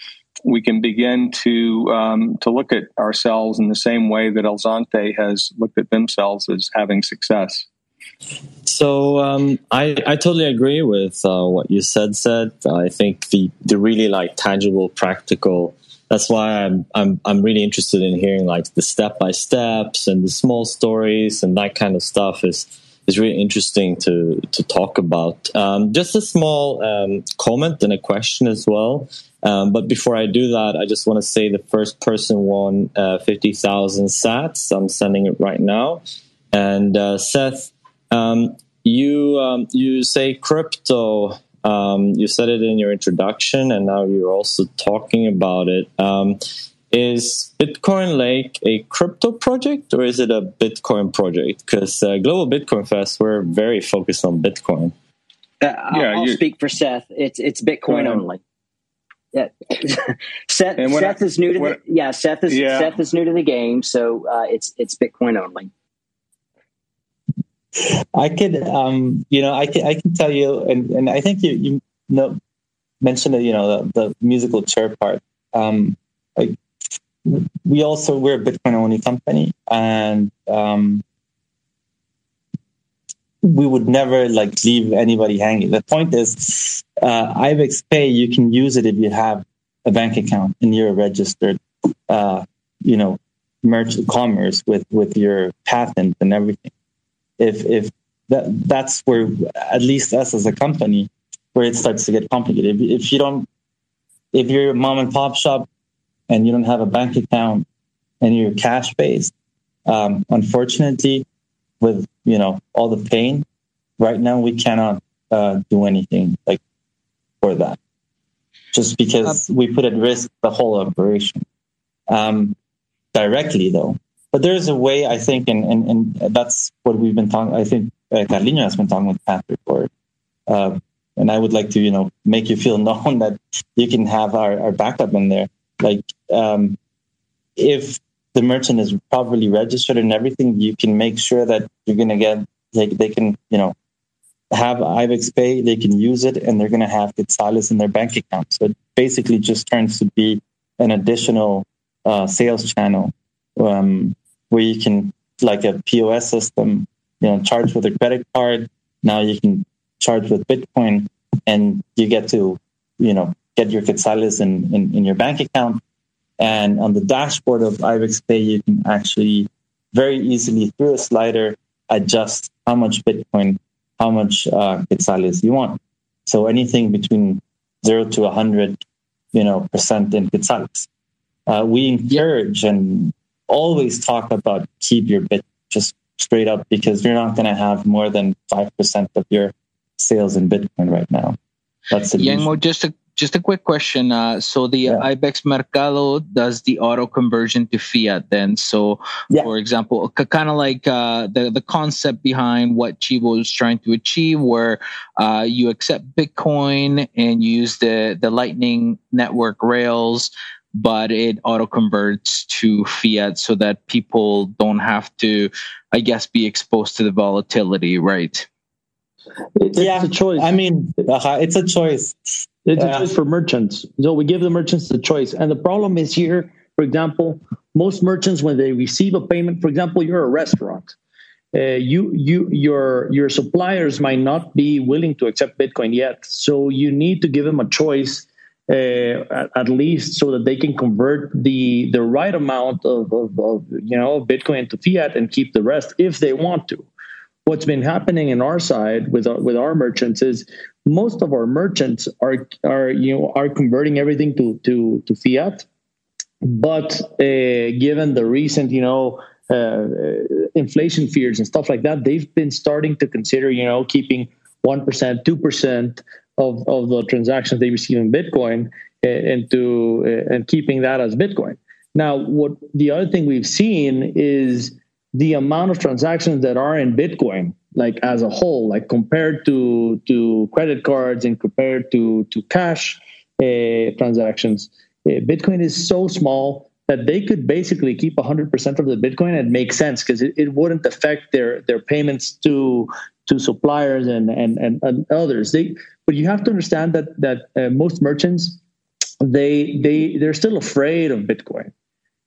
we can begin to um, to look at ourselves in the same way that El Zonte has looked at themselves as having success. So um, I, I totally agree with uh, what you said. Said I think the the really like tangible, practical that's why I'm I'm I'm really interested in hearing like the step by steps and the small stories and that kind of stuff is is really interesting to to talk about. Um, just a small um, comment and a question as well. Um, but before I do that, I just want to say the first person won uh, fifty thousand Sats. I'm sending it right now. And uh, Seth, um, you um, you say crypto um, you said it in your introduction, and now you're also talking about it. Um, is Bitcoin Lake a crypto project or is it a Bitcoin project? Because uh, Global Bitcoin Fest, we're very focused on Bitcoin. Uh, I'll, yeah, I'll speak for Seth. It's it's Bitcoin only. Yeah. Seth, Seth I, is new to the yeah. Seth is yeah. Seth is new to the game, so uh, it's it's Bitcoin only. I could, um, you know, I can, I can tell you, and, and I think you, you know, mentioned, you know, the, the musical chair part. Um, like, we also, we're a Bitcoin only company and, um, we would never like leave anybody hanging. The point is, uh, IBEX Pay, you can use it if you have a bank account and you're registered, uh, you know, merchant commerce with, with your patent and everything if if that that's where at least us as a company where it starts to get complicated. If, if you don't, if you're a mom and pop shop and you don't have a bank account and you're cash based, um, unfortunately, with you know all the pain, right now we cannot uh, do anything like for that, just because we put at risk the whole operation. Um, directly though, but there's a way, I think, and, and, and that's what we've been talking. I think uh, Carlinho has been talking with Patrick for, uh, and I would like to, you know, make you feel known that you can have our, our backup in there. Like, um, if the merchant is properly registered and everything, you can make sure that you're going to get, they, they can, you know, have IBEX Pay, they can use it, and they're going to have Quetzales in their bank account. So it basically just turns to be an additional uh, sales channel um, where you can like a POS system, you know, charge with a credit card. Now you can charge with Bitcoin and you get to, you know, get your quetzales in, in, in your bank account. And on the dashboard of IBEX Pay, you can actually very easily through a slider adjust how much Bitcoin, how much uh, you want. So anything between zero to a hundred, you know, percent in quetzales. Uh, we encourage and always talk about keep your bit, just straight up because you're not going to have more than 5% of your sales in Bitcoin right now. That's Yangmo, just a just a quick question. Uh, so the yeah. IBEX Mercado does the auto conversion to fiat then. So, yeah. for example, kind of like uh, the the concept behind what Chivo is trying to achieve, where uh, you accept Bitcoin and use the the Lightning Network rails, but it auto converts to fiat so that people don't have to, I guess, be exposed to the volatility, right? It's yeah, a choice. I mean, uh, it's a choice. It's yeah. a choice for merchants. So we give the merchants the choice. And the problem is here, for example, most merchants when they receive a payment, for example, you're a restaurant. Uh, you you your your suppliers might not be willing to accept Bitcoin yet, so you need to give them a choice uh, at, least so that they can convert the the right amount of, of, of, you know Bitcoin to fiat and keep the rest if they want to. What's been happening in our side with our, with our merchants is most of our merchants are are you know are converting everything to to to fiat. But uh, given the recent you know uh, inflation fears and stuff like that they've been starting to consider you know keeping 1% 2% of, of the transactions they receive in bitcoin uh, and to uh, and keeping that as bitcoin. Now what the other thing we've seen is the amount of transactions that are in Bitcoin, like as a whole, like compared to to credit cards and compared to to cash uh, transactions, uh, Bitcoin is so small that they could basically keep 100% of the Bitcoin and make sense because it, it wouldn't affect their their payments to to suppliers and and, and, and others. They but you have to understand that that uh, most merchants they they they're still afraid of Bitcoin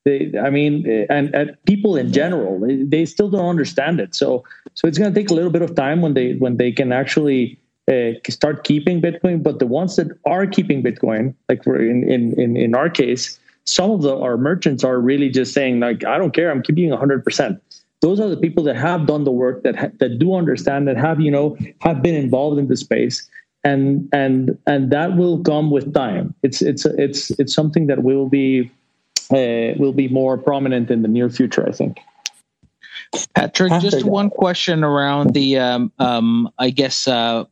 they, I mean, and, and people in general, they, they, still don't understand it. So, so it's going to take a little bit of time when they when they can actually uh, start keeping Bitcoin. But the ones that are keeping Bitcoin, like in in, in our case, some of the our merchants are really just saying like, I don't care, I'm keeping 100 percent. Those are the people that have done the work that ha- that do understand that have you know have been involved in the space and and and that will come with time. It's it's it's it's something that will be uh, will be more prominent in the near future, I think. Patrick, just one question around the, um, um, I guess, uh,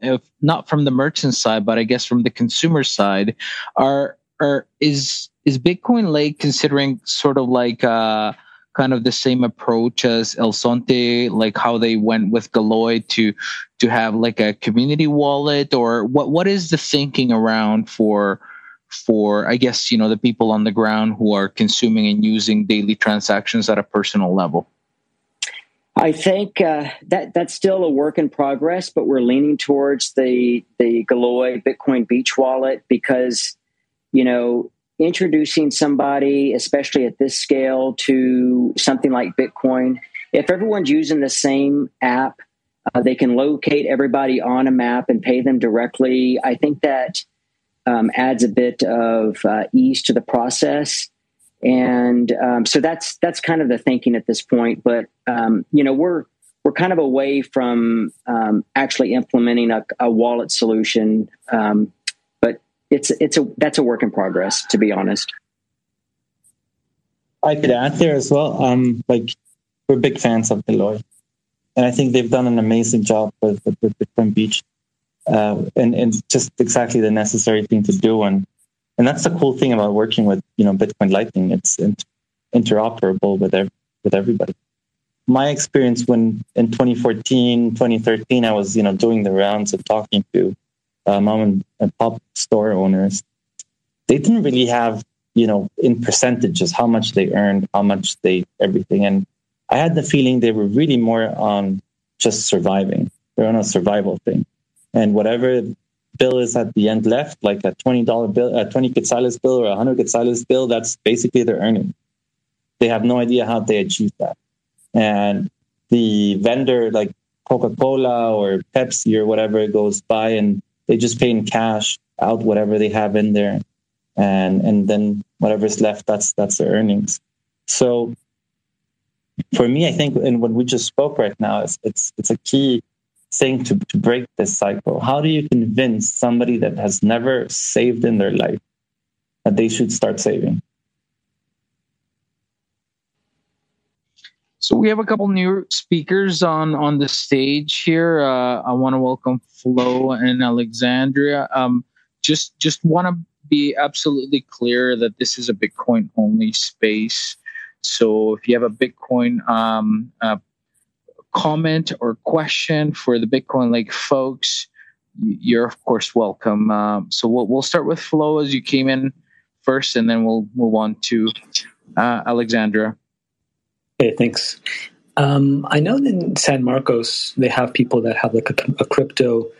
if not from the merchant side, but I guess from the consumer side, are are is is Bitcoin Lake considering sort of like uh, kind of the same approach as El Zonte, like how they went with Galoy to to have like a community wallet, or what what is the thinking around for for i guess you know the people on the ground who are consuming and using daily transactions at a personal level? I think uh, that that's still a work in progress but we're leaning towards the the galoy bitcoin beach wallet because you know introducing somebody especially at this scale to something like bitcoin if everyone's using the same app uh, they can locate everybody on a map and pay them directly i think that um, adds a bit of uh, ease to the process. And um, so that's that's kind of the thinking at this point. But um, you know, we're we're kind of away from um, actually implementing a, a wallet solution. Um, it's it's a that's a work in progress, to be honest. I could add there as well. Um, like we're big fans of Galoy, and I think they've done an amazing job with, with, with Bitcoin Beach uh, and and just exactly the necessary thing to do. And and that's the cool thing about working with you know Bitcoin Lightning. It's interoperable with every, with everybody. My experience when in 2014, 2013, I was you know doing the rounds of talking to uh, mom and pop store owners. They didn't really have you know in percentages how much they earned, how much they everything, and I had the feeling they were really more on just surviving. They're on a survival thing and whatever bill is at the end left, like a twenty dollar bill, a twenty quetzales bill or a hundred quetzales bill, that's basically their earning. They have no idea how they achieve that, and the vendor like Coca Cola or Pepsi or whatever goes by and they just pay in cash out whatever they have in there, and and then whatever's left, that's that's their earnings. So for me, I think, and what we just spoke right now, is it's it's a key thing to, to break this cycle? How do you convince somebody that has never saved in their life that they should start saving? So we have a couple new speakers on on the stage here. Uh, I want to welcome Flo and Alexandria. Um, just just want to be absolutely clear that this is a Bitcoin only space. So if you have a Bitcoin um, uh, comment or question for the Bitcoin Lake folks, you're of course welcome. Um, so we'll we'll start with Flo as you came in first, and then we'll move on to uh, Alexandra. Hey, thanks. Um, I know in San Marcos they have people that have like a, a, crypto,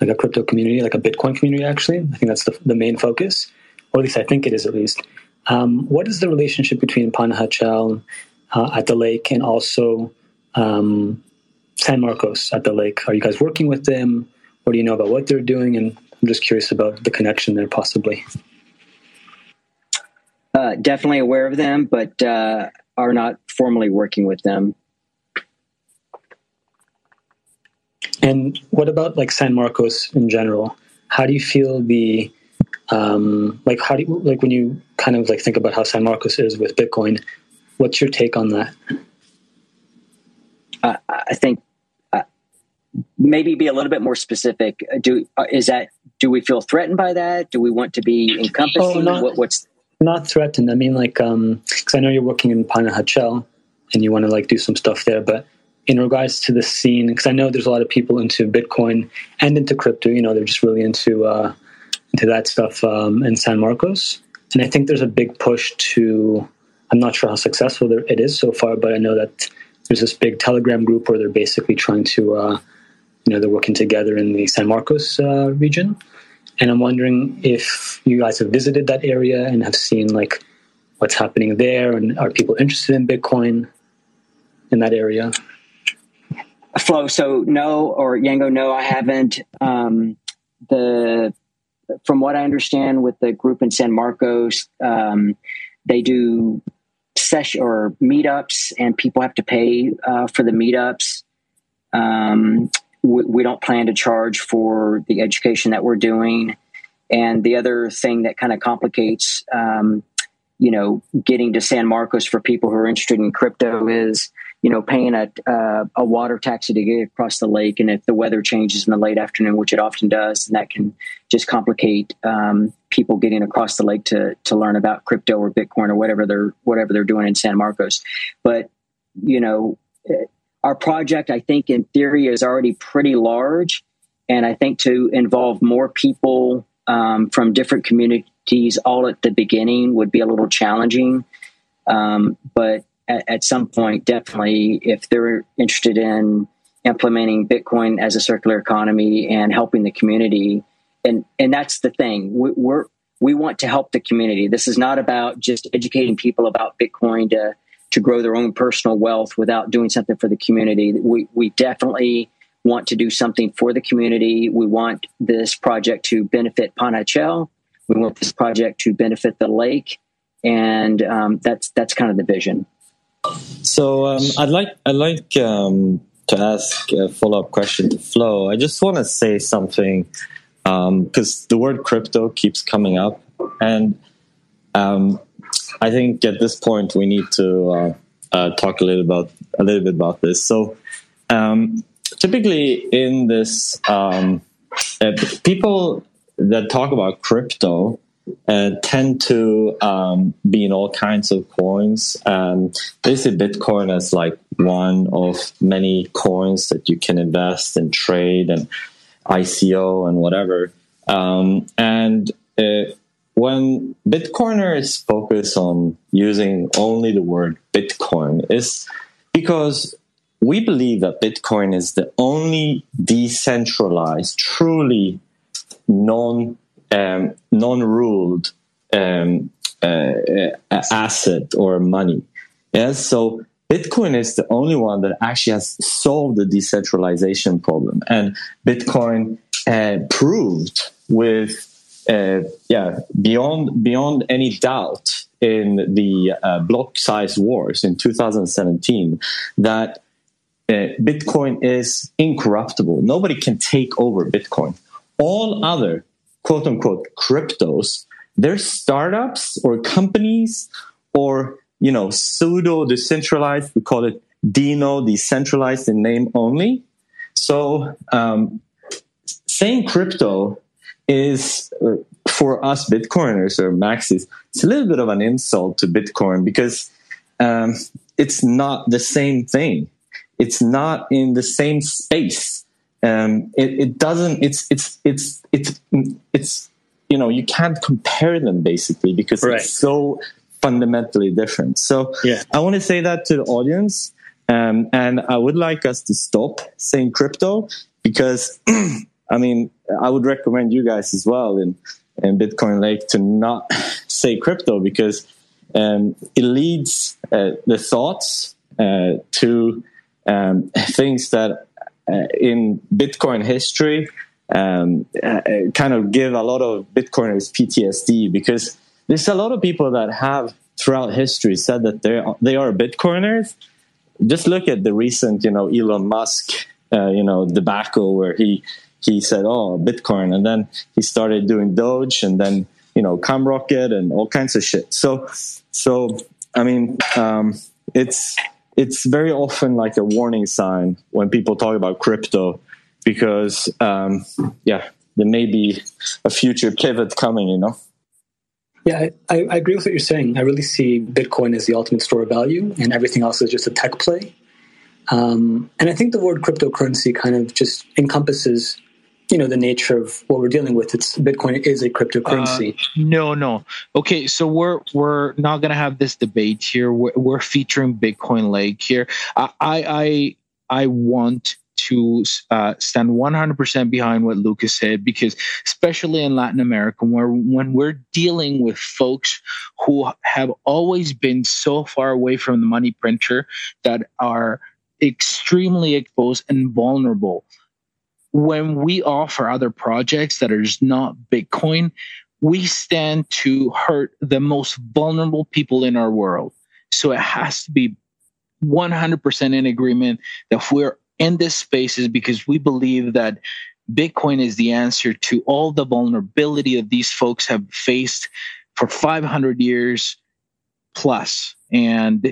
like a crypto community, like a Bitcoin community. Actually, I think that's the, the main focus, or at least I think it is. At least, um, what is the relationship between Panajachel uh, at the lake and also um, San Marcos at the lake? Are you guys working with them? What do you know about what they're doing? And I'm just curious about the connection there, possibly. Uh, definitely aware of them, but uh, are not formally working with them. And what about like San Marcos in general? How do you feel the um, like how do you like when you kind of like think about how San Marcos is with Bitcoin? What's your take on that? Uh, I think uh, maybe be a little bit more specific. Do uh, is that do we feel threatened by that? Do we want to be encompassing? Oh, not, what, what's not threatened. I mean, like, um, because I know you're working in Panajachel and you want to like do some stuff there, but in regards to the scene, because I know there's a lot of people into Bitcoin and into crypto. You know, they're just really into uh, into that stuff um, in San Marcos, and I think there's a big push to. I'm not sure how successful it is so far, but I know that there's this big Telegram group where they're basically trying to, uh, you know, they're working together in the San Marcos uh, region and I'm wondering if you guys have visited that area and have seen like what's happening there, and are people interested in Bitcoin in that area? Flo, so no, or Yango, no, I haven't. Um, the from what I understand with the group in San Marcos, um, they do session or meetups, and people have to pay uh, for the meetups. Um, we, we don't plan to charge for the education that we're doing. And the other thing that kind of complicates, um, you know, getting to San Marcos for people who are interested in crypto is, you know, paying a, uh, a water taxi to get across the lake. And if the weather changes in the late afternoon, which it often does, then that can just complicate um, people getting across the lake to to learn about crypto or Bitcoin or whatever they're whatever they're doing in San Marcos. But you know, our project, I think, in theory, is already pretty large. And I think to involve more people um, from different communities all at the beginning would be a little challenging. Um, but at, at, some point, definitely, if they're interested in implementing Bitcoin as a circular economy and helping the community, and and that's the thing, we, we're we want to help the community. This is not about just educating people about Bitcoin to to grow their own personal wealth without doing something for the community. We, we definitely want to do something for the community. We want this project to benefit Panajachel. We want this project to benefit the lake, and um, that's that's kind of the vision. So um, I'd like I'd like um, to ask a follow up question to Flo. I just want to say something because um, the word crypto keeps coming up, and um, I think at this point we need to uh, uh, talk a little about a little bit about this. So, um, typically in this, um, uh, people that talk about crypto uh, tend to um, be in all kinds of coins. Um, they see Bitcoin as like one of many coins that you can invest and trade and ICO and whatever. Um, and uh, when Bitcoiners focus on using only the word Bitcoin is because we believe that Bitcoin is the only decentralized, truly non um, non ruled um, uh, uh, asset or money. Yes, so Bitcoin is the only one that actually has solved the decentralization problem, and Bitcoin uh, proved with yeah, beyond beyond any doubt in the uh, block size wars in 2017 that uh, Bitcoin is incorruptible. Nobody can take over Bitcoin. All other quote unquote cryptos, they're startups or companies or you know pseudo decentralized. We call it Dino, decentralized in name only. So um, saying crypto is uh, for us Bitcoiners or maxis, it's a little bit of an insult to Bitcoin because um, it's not the same thing. It's not in the same space. Um, it, it, doesn't. It's it's it's it's it's you know you can't compare them basically because right. it's so fundamentally different. So yeah. I want to say that to the audience, um, and I would like us to stop saying crypto because I mean I would recommend you guys as well in in Bitcoin Lake to not say crypto because um, it leads uh, the thoughts uh, to um, things that uh, in Bitcoin history um, uh, kind of give a lot of Bitcoiners PTSD because there's a lot of people that have throughout history said that they are, they are Bitcoiners. Just look at the recent, you know, Elon Musk, uh, you know, debacle where he he said, "Oh, Bitcoin," and then he started doing Doge, and then you know, CumRocket, and all kinds of shit. So, so I mean, um, it's it's very often like a warning sign when people talk about crypto, because um, yeah, there may be a future pivot coming. You know. Yeah, I, I agree with what you're saying. I really see Bitcoin as the ultimate store of value, and everything else is just a tech play. Um, and I think the word cryptocurrency kind of just encompasses you know the nature of what we're dealing with. It's bitcoin is a cryptocurrency. Uh, no no. Okay so we're we're not gonna have this debate here. We're, we're featuring bitcoin lake here. I i i want to uh, stand 100% behind what lucas said because especially in latin america where when we're dealing with folks who have always been so far away from the money printer that are extremely exposed and vulnerable when we offer other projects that are just not Bitcoin, we stand to hurt the most vulnerable people in our world. So it has to be 100% in agreement that if we're in this space is because we believe that Bitcoin is the answer to all the vulnerability that these folks have faced for 500 years plus. And,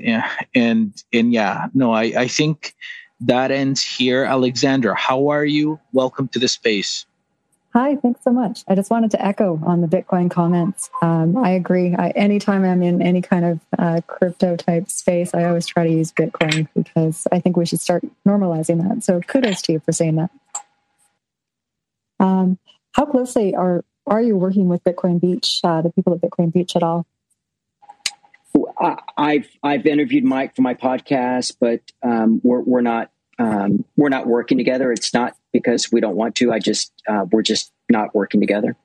and, and yeah, no, I, I think that ends here. Alexandra, how are you? Welcome to the space. Hi, thanks so much. I just wanted to echo on the Bitcoin comments. Um, I agree. I, anytime I'm in any kind of uh, crypto type space, I always try to use Bitcoin because I think we should start normalizing that. So kudos to you for saying that. Um, how closely are are you working with Bitcoin Beach, uh, the people at Bitcoin Beach at all? I've I've interviewed Mike for my podcast, but um, we're we're not um, we're not working together. It's not because we don't want to. I just uh, we're just not working together.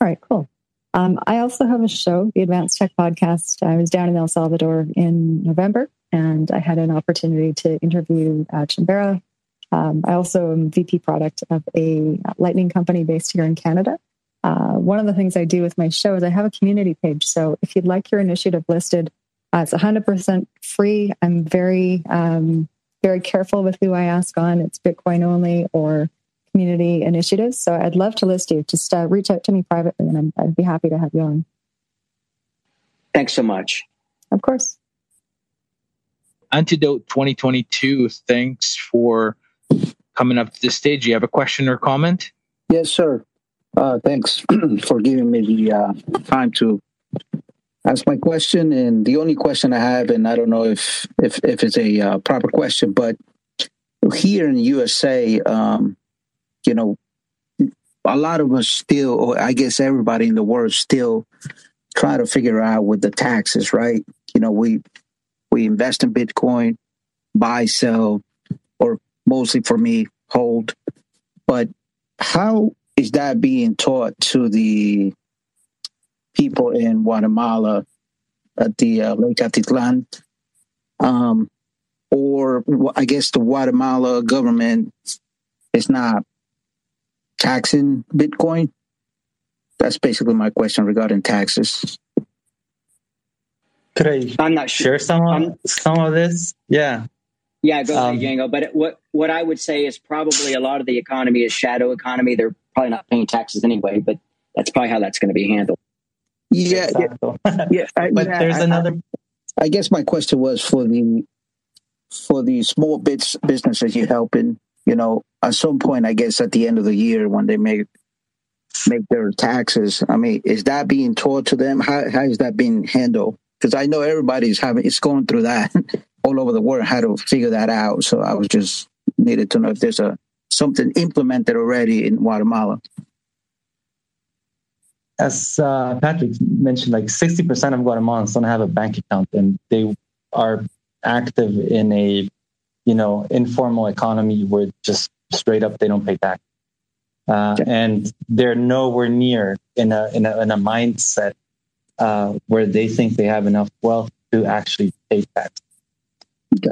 All right, cool. Um, I also have a show, the Advanced Tech Podcast. I was down in El Salvador in November, and I had an opportunity to interview uh, Chimbera. Um, I also am VP product of a lightning company based here in Canada. Uh, one of the things I do with my show is I have a community page. So if you'd like your initiative listed, uh, it's 100% free. I'm very, um, very careful with who I ask on. It's Bitcoin only or community initiatives. So I'd love to list you. Just uh, reach out to me privately and i would be happy to have you on. Thanks so much. Of course. Antidote 2022, thanks for coming up to the stage. You have a question or comment? Yes, sir. Uh, thanks for giving me the uh, time to ask my question. And the only question I have, and I don't know if if, if it's a uh, proper question, but here in the USA, um, you know, a lot of us still, or I guess everybody in the world, still try to figure out with the taxes, right? You know, we we invest in Bitcoin, buy, sell, or mostly for me, hold. But how is that being taught to the people in Guatemala at the uh, Lake Atitlan? Um, or I guess the Guatemala government is not taxing Bitcoin? That's basically my question regarding taxes. Could I I'm not share some of, some of this? Yeah. Yeah, go ahead, um, Django. But what what I would say is probably a lot of the economy is shadow economy. They're probably not paying taxes anyway, but that's probably how that's going to be handled. Yeah, yeah, yeah. I, but yeah, there's I, another. I, I guess my question was for the for the small bits businesses you're helping, you know, at some point, I guess at the end of the year when they make make their taxes, I mean, is that being taught to them? How how is that being handled? Because I know everybody's having it's going through that all over the world how to figure that out. So I was just needed to know if there's a something implemented already in Guatemala. As uh, Patrick mentioned, like 60% of Guatemalans don't have a bank account and they are active in a, you know, informal economy where just straight up they don't pay tax. Uh, and they're nowhere near in a, in a, in a mindset uh, where they think they have enough wealth to actually pay tax.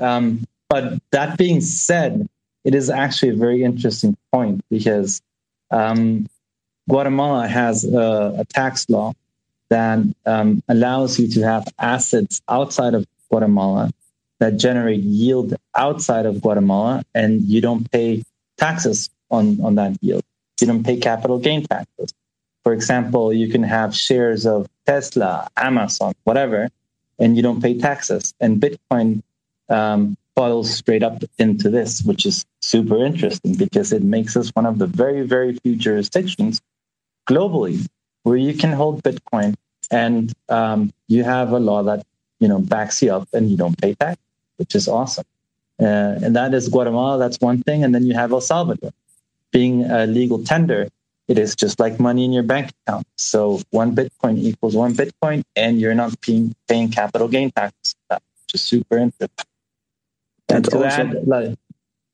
Um, but that being said, it is actually a very interesting point because um, Guatemala has a, a, tax law that um, allows you to have assets outside of Guatemala that generate yield outside of Guatemala, and you don't pay taxes on, on that yield. You don't pay capital gain taxes. For example, you can have shares of Tesla, Amazon, whatever, and you don't pay taxes. And Bitcoin um, falls straight up into this, which is super interesting because it makes us one of the very, very few jurisdictions globally where you can hold Bitcoin and um, you have a law that you know backs you up and you don't pay tax, which is awesome. Uh, and that is Guatemala. That's one thing. And then you have El Salvador, being a legal tender. It is just like money in your bank account. So one Bitcoin equals one Bitcoin, and you're not paying, paying capital gain taxes, which is super interesting. And to add like,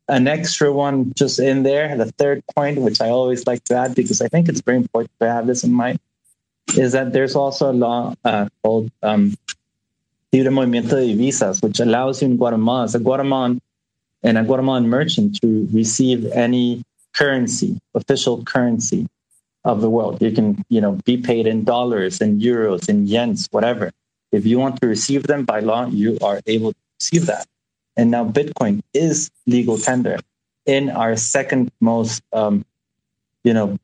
an extra one just in there, the third point, which I always like to add because I think it's very important to have this in mind, is that there's also a law uh, called um, Libre Movimiento de Divisas, which allows you in Guatemala, as a Guatemalan and a Guatemalan merchant, to receive any currency, official currency of the world. You can, you know, be paid in dollars, in euros, in yens, whatever. If you want to receive them by law, you are able to receive that. And now Bitcoin is legal tender in our second most, um, you know,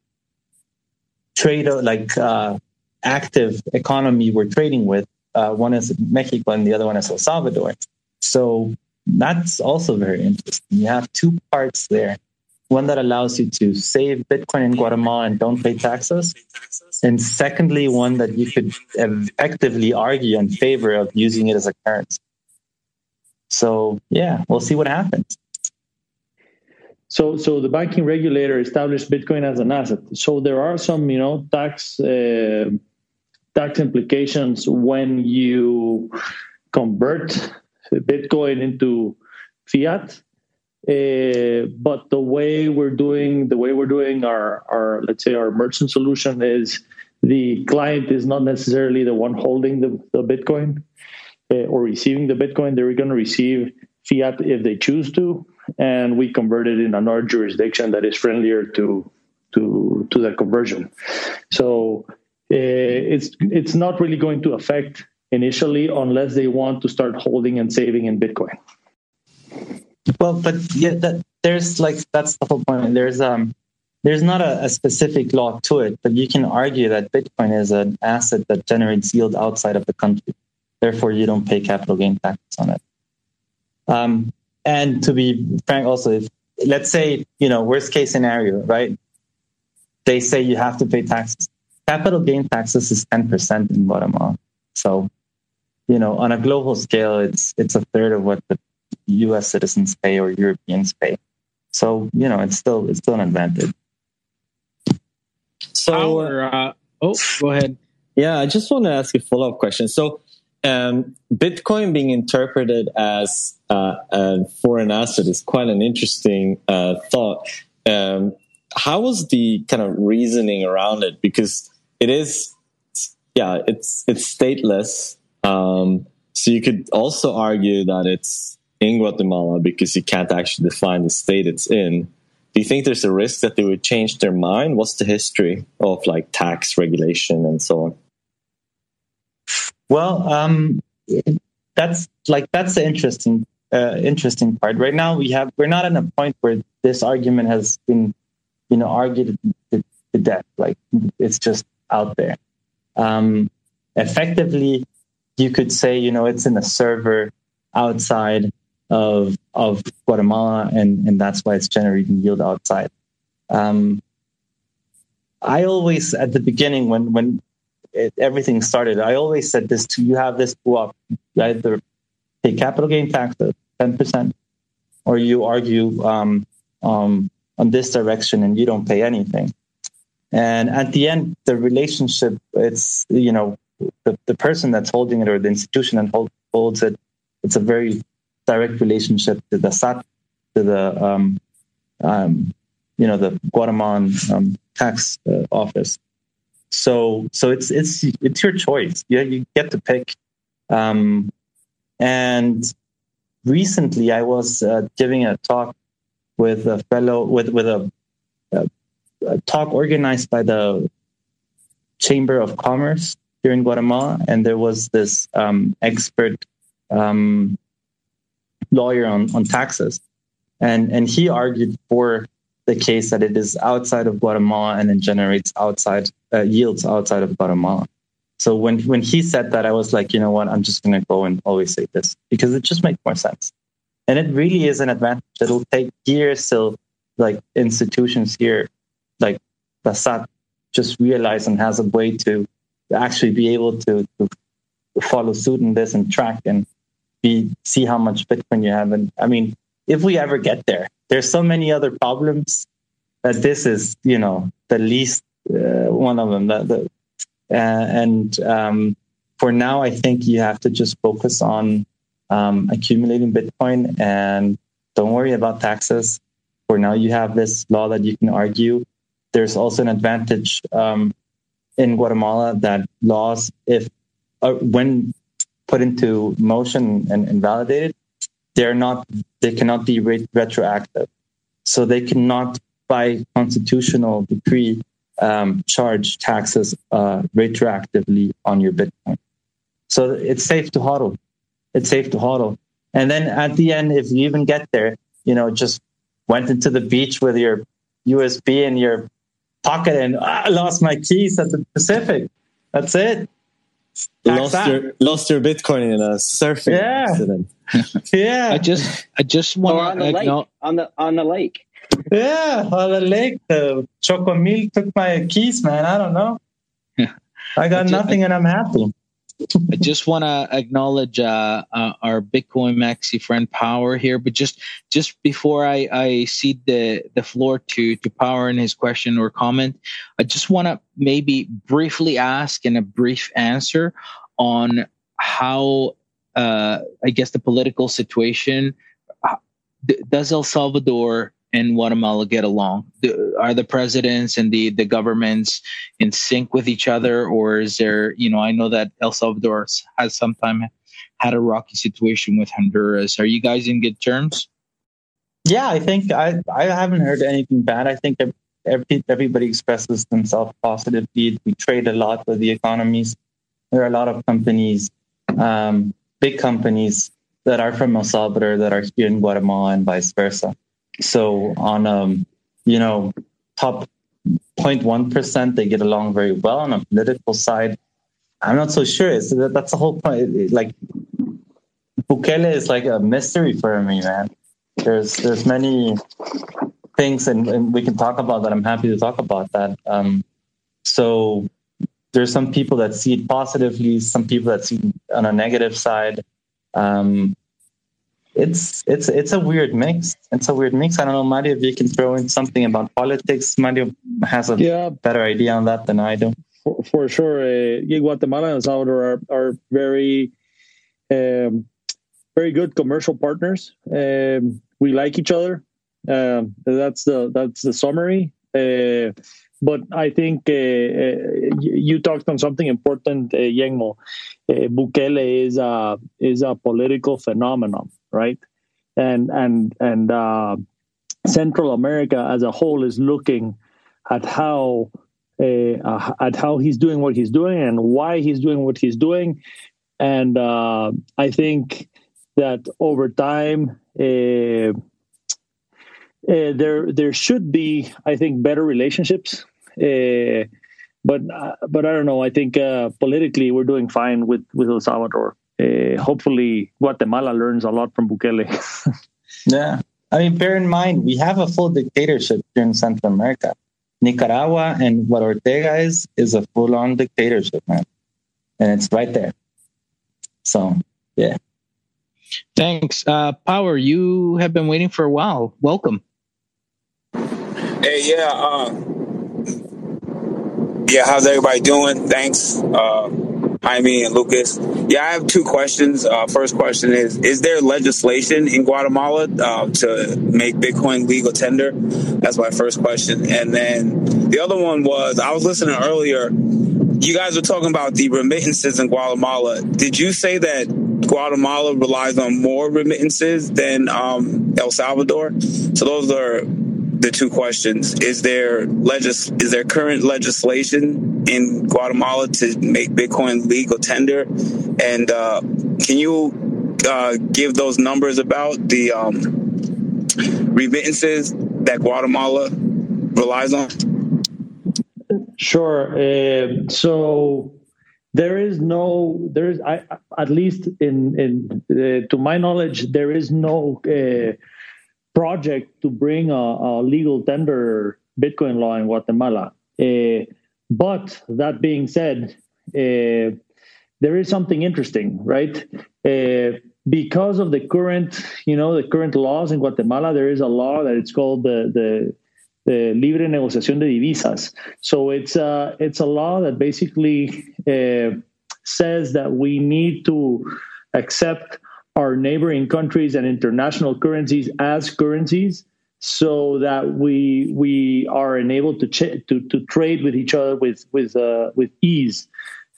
trade like uh, active economy we're trading with. Uh, one is Mexico and the other one is El Salvador. So that's also very interesting. You have two parts there. One that allows you to save Bitcoin in Guatemala and don't pay taxes. And secondly, one that you could effectively argue in favor of using it as a currency. So yeah, we'll see what happens. So, so the banking regulator established Bitcoin as an asset. So there are some, you know, tax uh, tax implications when you convert Bitcoin into fiat. Uh, but the way we're doing the way we're doing our our let's say our merchant solution is the client is not necessarily the one holding the, the Bitcoin uh, or receiving the Bitcoin, they're going to receive fiat if they choose to, and we convert it in another jurisdiction that is friendlier to to to the conversion. So uh, it's it's not really going to affect initially unless they want to start holding and saving in Bitcoin. Well, but yeah, that, there's like that's the whole point. There's um there's not a, a, specific law to it, but you can argue that Bitcoin is an asset that generates yield outside of the country. Therefore, you don't pay capital gain taxes on it. Um, and to be frank, also, if, let's say, you know, worst case scenario, right? They say you have to pay taxes. Capital gain taxes is 10% in Guatemala. So, you know, on a global scale, it's it's a third of what the US citizens pay or Europeans pay. So, you know, it's still it's still an advantage. So, Our, uh, oh, go ahead. Yeah, I just want to ask a follow up question. So, um, Bitcoin being interpreted as uh, a foreign asset is quite an interesting uh, thought. Um, how was the kind of reasoning around it? Because it is, yeah, it's it's stateless. Um, so you could also argue that it's in Guatemala because you can't actually define the state it's in. Do you think there's a risk that they would change their mind? What's the history of like tax regulation and so on? Well, um, that's like that's the interesting uh, interesting part. Right now, we have we're not in a point where this argument has been, you know, argued to, to death. Like it's just out there. Um, effectively, you could say, you know, it's in a server outside of of Guatemala, and and that's why it's generating yield outside. Um, I always at the beginning when when it, everything started, I always said this to you have this go You either pay capital gain tax of ten percent, or you argue um, um, on this direction and you don't pay anything. And at the end, the relationship it's you know the, the person that's holding it or the institution that hold, holds it, it's a very direct relationship to the SAT, to the um, um, you know the Guatemalan um, tax uh, office. So so it's it's it's your choice. You you get to pick. Um, and recently, I was uh, giving a talk with a fellow with with a, a, a talk organized by the Chamber of Commerce here in Guatemala, and there was this um, expert um, lawyer on, on taxes, and and he argued for the case that it is outside of Guatemala and it generates outside uh, yields outside of Guatemala. So when when he said that, I was like, you know what, I'm just going to go and always say this because it just makes more sense, and it really is an advantage. It'll take years till like institutions here, like Basat, just realize and has a way to actually be able to, to follow suit in this and track and be see how much Bitcoin you have. And I mean, if we ever get there, there's so many other problems that this is, you know, the least uh, one of them. The, uh, and um, for now, I think you have to just focus on um, accumulating Bitcoin and don't worry about taxes. For now, you have this law that you can argue. There's also an advantage um, in Guatemala that laws, if uh, when put into motion and, and, validated, they're not they cannot be re- retroactive, so they cannot by constitutional decree um, charge taxes uh, retroactively on your Bitcoin. So it's safe to hodl. It's safe to hodl. And then at the end, if you even get there, you know, just went into the beach with your USB and your pocket and ah, I lost my keys at the Pacific. That's it. Lost your lost your Bitcoin in a surfing yeah. accident. yeah. I just I just want on the lake. On the on the lake. Yeah, on the lake. The Xocomil took my keys, man. I don't know. I got I just, nothing, and I'm happy. I just want to acknowledge uh, uh, our Bitcoin Maxi friend Power here, but just just before I, I cede the the floor to to Power in his question or comment, I just want to maybe briefly ask and a brief answer on how uh, I guess the political situation uh, does El Salvador and Guatemala get along? Are the presidents and the, the governments in sync with each other, or is there, you know, I know that El Salvador has sometime had a rocky situation with Honduras. Are you guys in good terms? Yeah, I think I I haven't heard anything bad. I think every, everybody expresses themselves positively. We trade a lot with the economies. There are a lot of companies, um, big companies that are from El Salvador that are here in Guatemala and vice versa. So on um, you know, top 0.1%, they get along very well. On a political side, I'm not so sure. That's the whole point. Like Bukele is like a mystery for me, man. There's there's many things, and, and we can talk about that. I'm happy to talk about that. Um, so there's some people that see it positively, some people that see it on a negative side. Um, it's it's it's a weird mix. It's a weird mix. I don't know, Mario, if you can throw in something about politics. Mario has a yeah. better idea on that than I do. For, for sure, uh, Guatemala and Salvador are, are very um, very good commercial partners. Um, we like each other. Um, that's the that's the summary. Uh, but I think uh, uh you talked on something important, uh, Yengmo. Uh, Bukele is a is a political phenomenon right? And and and uh, Central America as a whole is looking at how uh, at how he's doing what he's doing and why he's doing what he's doing. And I think that over time, uh, uh there there should be, I think, better relationships. Uh, but uh, but I don't know. I think politically we're doing fine with with El Salvador. uh, hopefully Guatemala learns a lot from Bukele. yeah. I mean, bear in mind, we have a full dictatorship here in Central America. Nicaragua and what Ortega is, is a full on dictatorship, man. And it's right there. So, yeah. Thanks. Uh, Power, you have been waiting for a while. Welcome. Hey, yeah. Uh, yeah, how's everybody doing? Thanks. Uh, Jaime and Lucas. Yeah, I have two questions. Uh, first question is Is there legislation in Guatemala uh, to make Bitcoin legal tender? That's my first question. And then the other one was I was listening earlier. You guys were talking about the remittances in Guatemala. Did you say that Guatemala relies on more remittances than um, El Salvador? So those are the two questions. Is there legis- is there current legislation in Guatemala to make Bitcoin legal tender? And uh, can you uh, give those numbers about the um, remittances that Guatemala relies on? Sure. Uh, so there is no there is I, at least in in uh, to my knowledge there is no uh, project to bring a, a, legal tender Bitcoin law in Guatemala. Uh, but that being said, uh, there is something interesting, right? Uh, because of the current, you know, the current laws in Guatemala, there is a law that it's called the the, the Libre Negociación de Divisas. So it's a uh, it's a law that basically says that we need to accept our neighboring countries and international currencies as currencies so that we we are enabled to ch- to to trade with each other with with uh, with ease.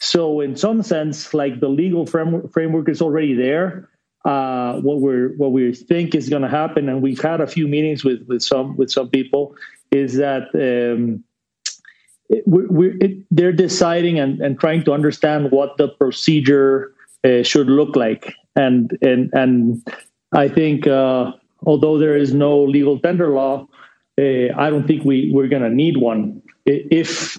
So in some sense, like the legal framework, framework is already there. Uh, what we're what we think is going to happen, and we've had a few meetings with with some with some people, is that um, it, we're, it, they're deciding and, and trying to understand what the procedure uh, should look like and and and I think uh, although there is no legal tender law, uh, I don't think we we're going to need one if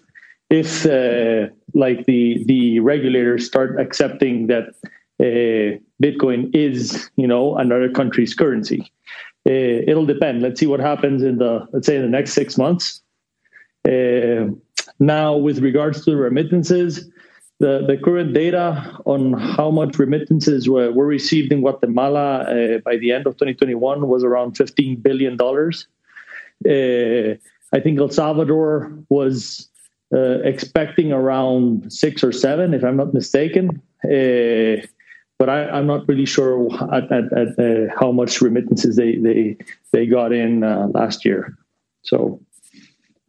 if uh, like the the regulators start accepting that uh, Bitcoin is you know another country's currency. Uh, it'll depend. Let's see what happens in the let's say in the next six months. Uh, now, with regards to remittances, the, the current data on how much remittances were, were received in Guatemala uh, by the end of 2021 was around $15 billion. Uh, I think El Salvador was uh, expecting around six or seven, if I'm not mistaken. Uh, but I, am not really sure at, at, at uh, how much remittances they, they, they got in uh, last year. So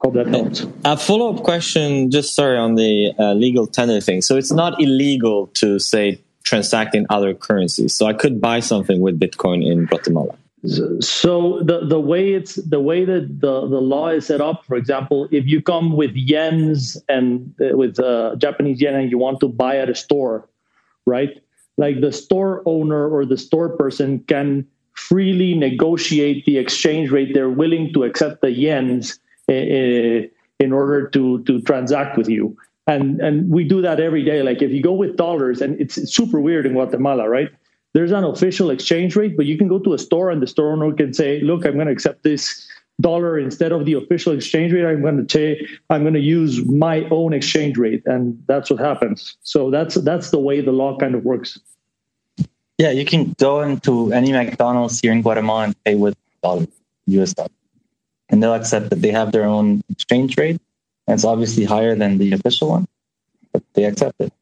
Hope that helps. A follow up question, just sorry, on the uh, legal tender thing. So it's not illegal to say transact in other currencies. So I could buy something with Bitcoin in Guatemala. So the the way it's the way that the, the law is set up, for example, if you come with yens and uh, with uh, Japanese yen and you want to buy at a store, right? Like the store owner or the store person can freely negotiate the exchange rate. They're willing to accept the yens Eh, eh, in order to to transact with you. And and we do that every day. Like if you go with dollars, and it's, it's super weird in Guatemala, right? There's an official exchange rate, but you can go to a store and the store owner can say, "Look, I'm going to accept this dollar instead of the official exchange rate. I'm going to say I'm going to use my own exchange rate," and that's what happens. So that's that's the way the law kind of works. Yeah, you can go into any McDonald's here in Guatemala and pay with dollars, US dollars and they'll accept that they have their own exchange rate. And it's obviously higher than the official one, but they accept it.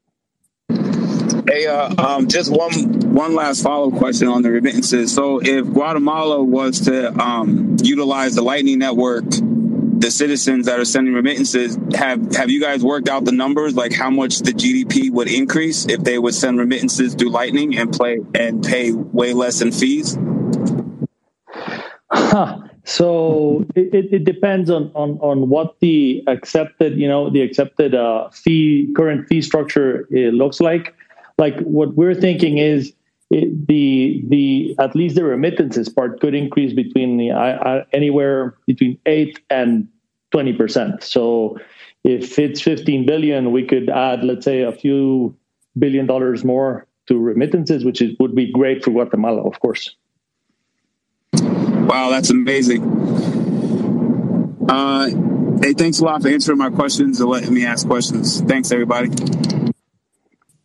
Hey, uh, um, just one one last follow up question on the remittances. So, if Guatemala was to um, utilize the Lightning Network, the citizens that are sending remittances have have you guys worked out the numbers, like how much the GDP would increase if they would send remittances through Lightning and play and pay way less in fees? Huh. So it, it depends on, on, on what the accepted, you know, the accepted uh, fee current fee structure looks like. Like what we're thinking is it, the the at least the remittances part could increase between the uh, anywhere between eight and twenty percent. So if it's fifteen billion, we could add let's say a few billion dollars more to remittances, which is, would be great for Guatemala, of course. Wow, that's amazing. Uh, hey, thanks a lot for answering my questions and letting me ask questions. Thanks, everybody.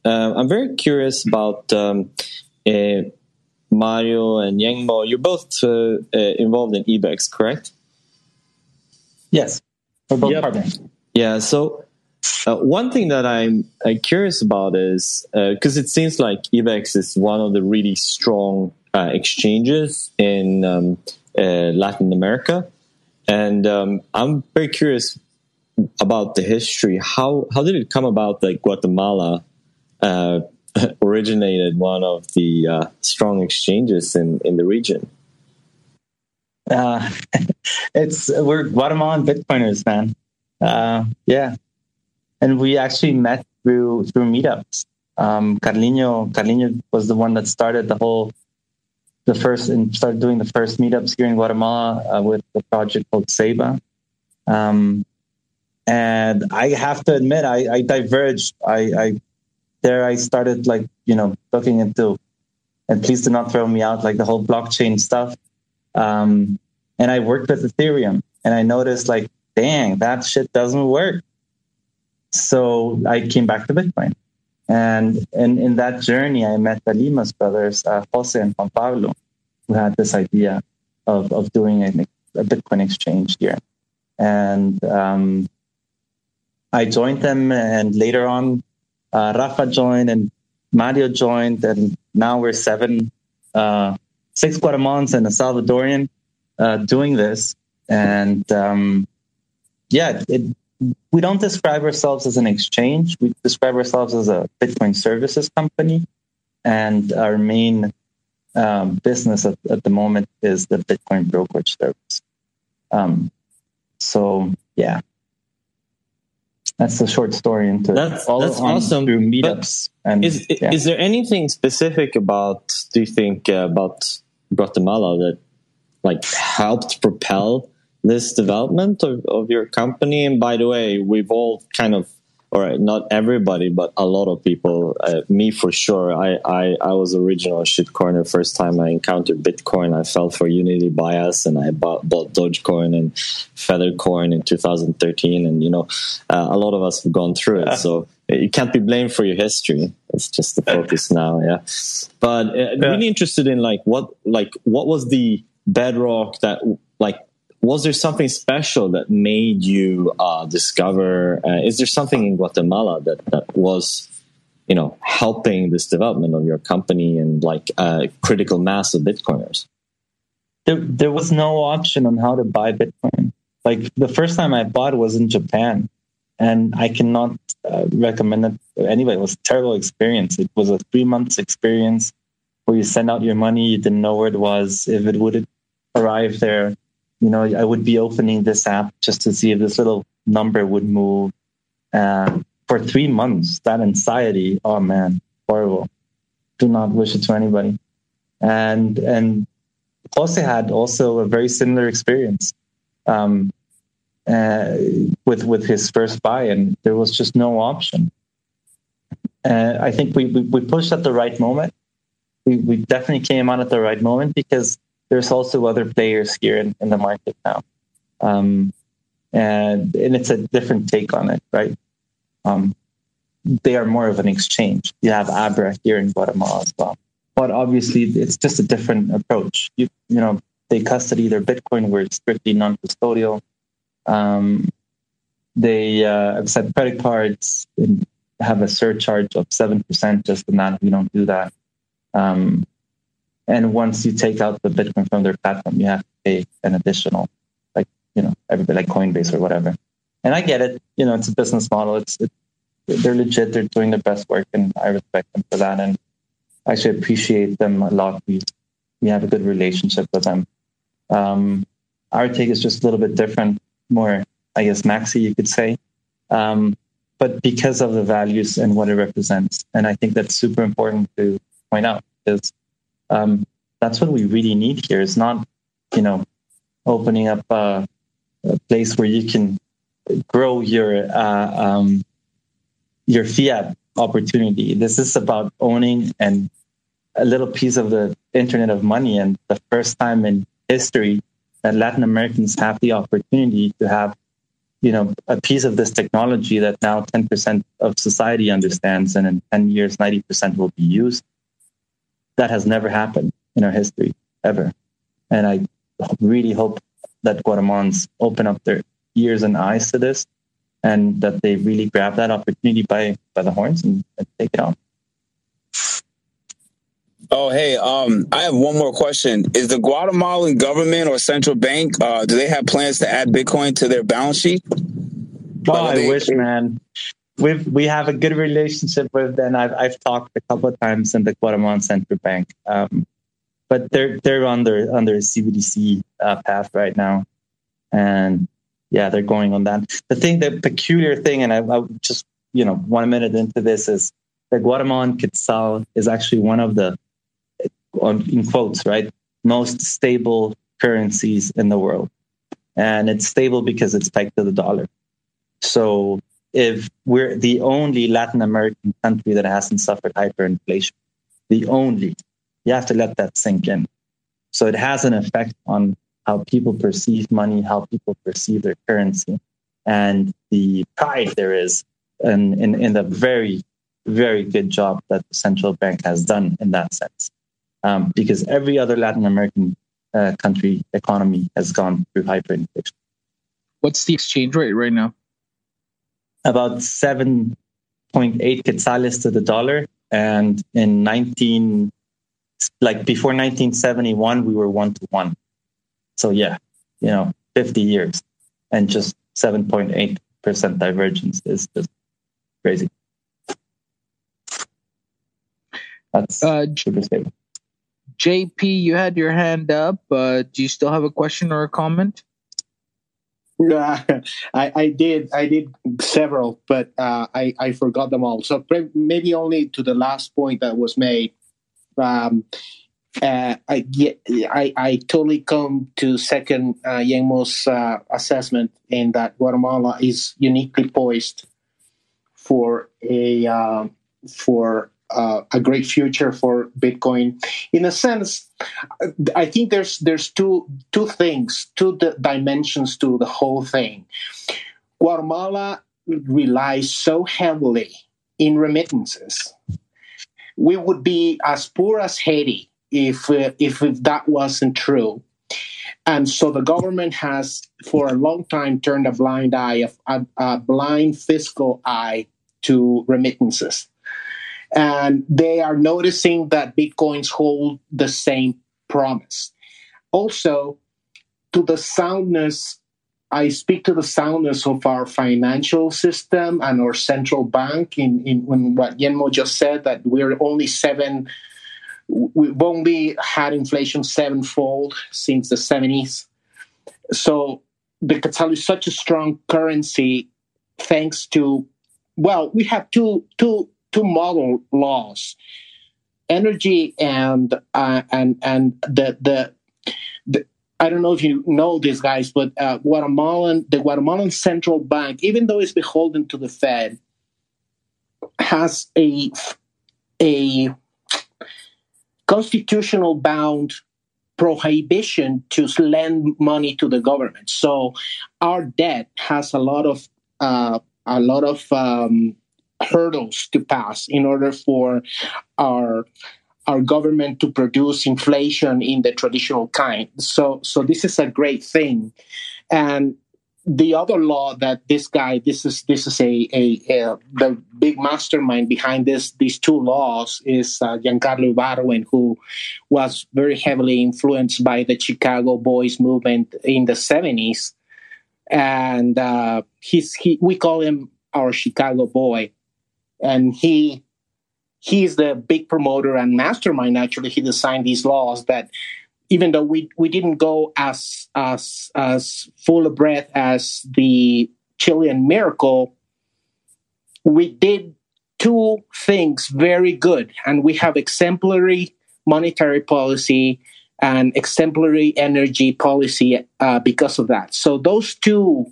Uh, I'm very curious about um, uh, Mario and Yengmo. You're both uh, uh, involved in Ibex, correct? Yes, we're both yep. partners. Yeah. So uh, one thing that I'm uh, curious about is because it seems like Ibex is one of the really strong exchanges in um, Latin America, and um, I'm very curious about the history. How how did it come about that Guatemala uh, originated one of the uh, strong exchanges in, in the region? Uh, it's we're Guatemalan Bitcoiners, man. Uh, yeah, and we actually met through through meetups. Um, Carlinho Carlinho was the one that started the whole the first and started doing the first meetups here in Guatemala uh, with the project called Seba. Um, and I have to admit, I, I diverged. I, I there I started like, you know, looking into, and please do not throw me out, like the whole blockchain stuff. Um, and I worked with Ethereum and I noticed like, dang, that shit doesn't work. So I came back to Bitcoin. And, and in that journey, I met the Limas brothers, uh, Jose and Juan Pablo, who had this idea of, of doing a, a Bitcoin exchange here. And um, I joined them, and later on, uh, Rafa joined and Mario joined, and now we're seven, uh, six Guatemalans and a Salvadorian uh, doing this. And um, yeah, it, we don't describe ourselves as an exchange. We describe ourselves as a Bitcoin services company, and our main um, business at, at, the moment is the Bitcoin brokerage service. Um, so yeah, that's the short story into that's, all that's awesome through meetups and is, yeah. is there anything specific about do you think uh, about guatemala that like helped propel this development of, of your company and by the way we've all kind of or not everybody, but a lot of people, uh, me for sure. I, I, I was original shitcoiner first time I encountered Bitcoin. I fell for unit bias and I bought, bought Dogecoin and Feathercoin in 2013. And, you know, uh, a lot of us have gone through it. So you can't be blamed for your history. It's just the focus now. Yeah. But uh, really interested in like what, like what was the bedrock that was there something special that made you uh, discover? Uh, is there something in Guatemala that that was, you know, helping this development of your company and like a critical mass of Bitcoiners? There, there was no option on how to buy Bitcoin. Like the first time I bought was in Japan, and I cannot uh, recommend it. Anyway, it was a terrible experience. It was a three months experience where you send out your money, you didn't know where it was, if it would arrive there you know, I would be opening this app just to see if this little number would move. Uh, for three months, that anxiety, oh man, horrible. Do not wish it to anybody. And and Jose had also a very similar experience um, uh, with with his first buy, and there was just no option. Uh, I think we, we, we pushed at the right moment. We we definitely came on at the right moment because there's also other players here in, in the market now. Um, and, and it's a different take on it, right? Um, they are more of an exchange. You have Abra here in Guatemala as well. But obviously, it's just a different approach. You, you know, they custody their Bitcoin, where it's strictly non custodial. Um, they uh, accept credit cards and have a surcharge of 7% just in that. We don't do that. Um, and once you take out the Bitcoin from their platform, you have to pay an additional, like, you know, everybody like Coinbase or whatever. And I get it. You know, it's a business model. It's, it, they're legit. They're doing their best work and I respect them for that. And I actually appreciate them a lot. We, we have a good relationship with them. Um, our take is just a little bit different, more, I guess, maxi, you could say. Um, but because of the values and what it represents. And I think that's super important to point out because um, that's what we really need here. It's not, you know, opening up a, a place where you can grow your uh, um, your fiat opportunity. This is about owning and a little piece of the Internet of Money, and the first time in history that Latin Americans have the opportunity to have, you know, a piece of this technology that now 10% of society understands, and in 10 years, 90% will be used. That has never happened in our history ever, and I really hope that Guatemalans open up their ears and eyes to this and that they really grab that opportunity by by the horns and, and take it on. Oh, hey, um, I have one more question. Is the Guatemalan government or central bank, uh, do they have plans to add Bitcoin to their balance sheet? Oh, I wish, man. We've, we have a good relationship with them. I've, I've talked a couple of times in the Guatemalan Central Bank. Um, but they're, they're on their CBDC uh, path right now. And yeah, they're going on that. The thing, the peculiar thing, and I, I just, you know, one minute into this is the Guatemalan Quetzal is actually one of the, in quotes, right, most stable currencies in the world. And it's stable because it's pegged to the dollar. So if we're the only Latin American country that hasn't suffered hyperinflation, the only, you have to let that sink in. So it has an effect on how people perceive money, how people perceive their currency, and the pride there is in, in, in the very, very good job that the central bank has done in that sense. Um, because every other Latin American uh, country economy has gone through hyperinflation. What's the exchange rate right now? About 7.8 quetzales to the dollar. And in 19, like before 1971, we were one to one. So yeah, you know, 50 years and just 7.8% divergence is just crazy. That's uh, super stable. JP, you had your hand up. Uh, do you still have a question or a comment? Uh, I, I did. I did several, but uh, I, I forgot them all. So maybe only to the last point that was made. Um, uh, I, I, I totally come to second uh, Yengmo's uh, assessment in that Guatemala is uniquely poised for a uh, for uh, a great future for Bitcoin. In a sense, I think there's there's two two things, two dimensions to the whole thing. Guatemala relies so heavily in remittances. We would be as poor as Haiti if, uh, if if that wasn't true. And so the government has, for a long time, turned a blind eye, a, a blind fiscal eye to remittances. And they are noticing that bitcoins hold the same promise. Also, to the soundness, I speak to the soundness of our financial system and our central bank in, in, in what Yengmo just said, that we're only seven we've only had inflation sevenfold since the 70s. So the quetzal is such a strong currency thanks to, well, we have two, two, two model laws energy and uh, and and the, the the I don't know if you know these guys, but uh, Guatemalan the Guatemalan central bank, even though it's beholden to the Fed, has a a constitutional bound prohibition to lend money to the government. So our debt has a lot of uh, a lot of um, hurdles to pass in order for our our government to produce inflation in the traditional kind. So so this is a great thing, and the other law that this guy this is this is a, a, a the big mastermind behind this these two laws is uh, Giancarlo Ibargüen who was very heavily influenced by the Chicago Boys movement in the 70s and uh, he's he we call him our Chicago boy and he he's the big promoter and mastermind actually he designed these laws that even though we we didn't go as as as full of breath as the Chilean miracle, we did two things very good, and we have exemplary monetary policy and exemplary energy policy uh, because of that. So those two,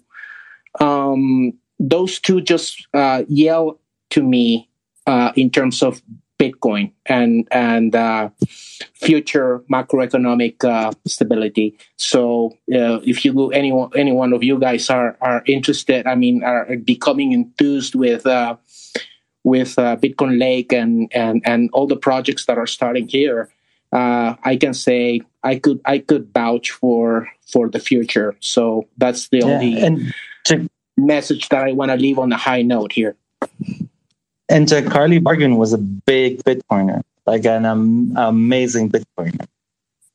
um, those two just uh, yell to me uh, in terms of Bitcoin and and uh, future macroeconomic uh, stability. So uh, if you any any one of you guys are are interested, I mean, are becoming enthused with uh, with uh, Bitcoin Lake and and and all the projects that are starting here, uh, I can say I could I could vouch for for the future. So that's the Yeah, only and to, message that I want to leave on a high note here. And Giancarlo Ibargüen was a big Bitcoiner, like an um, amazing Bitcoiner,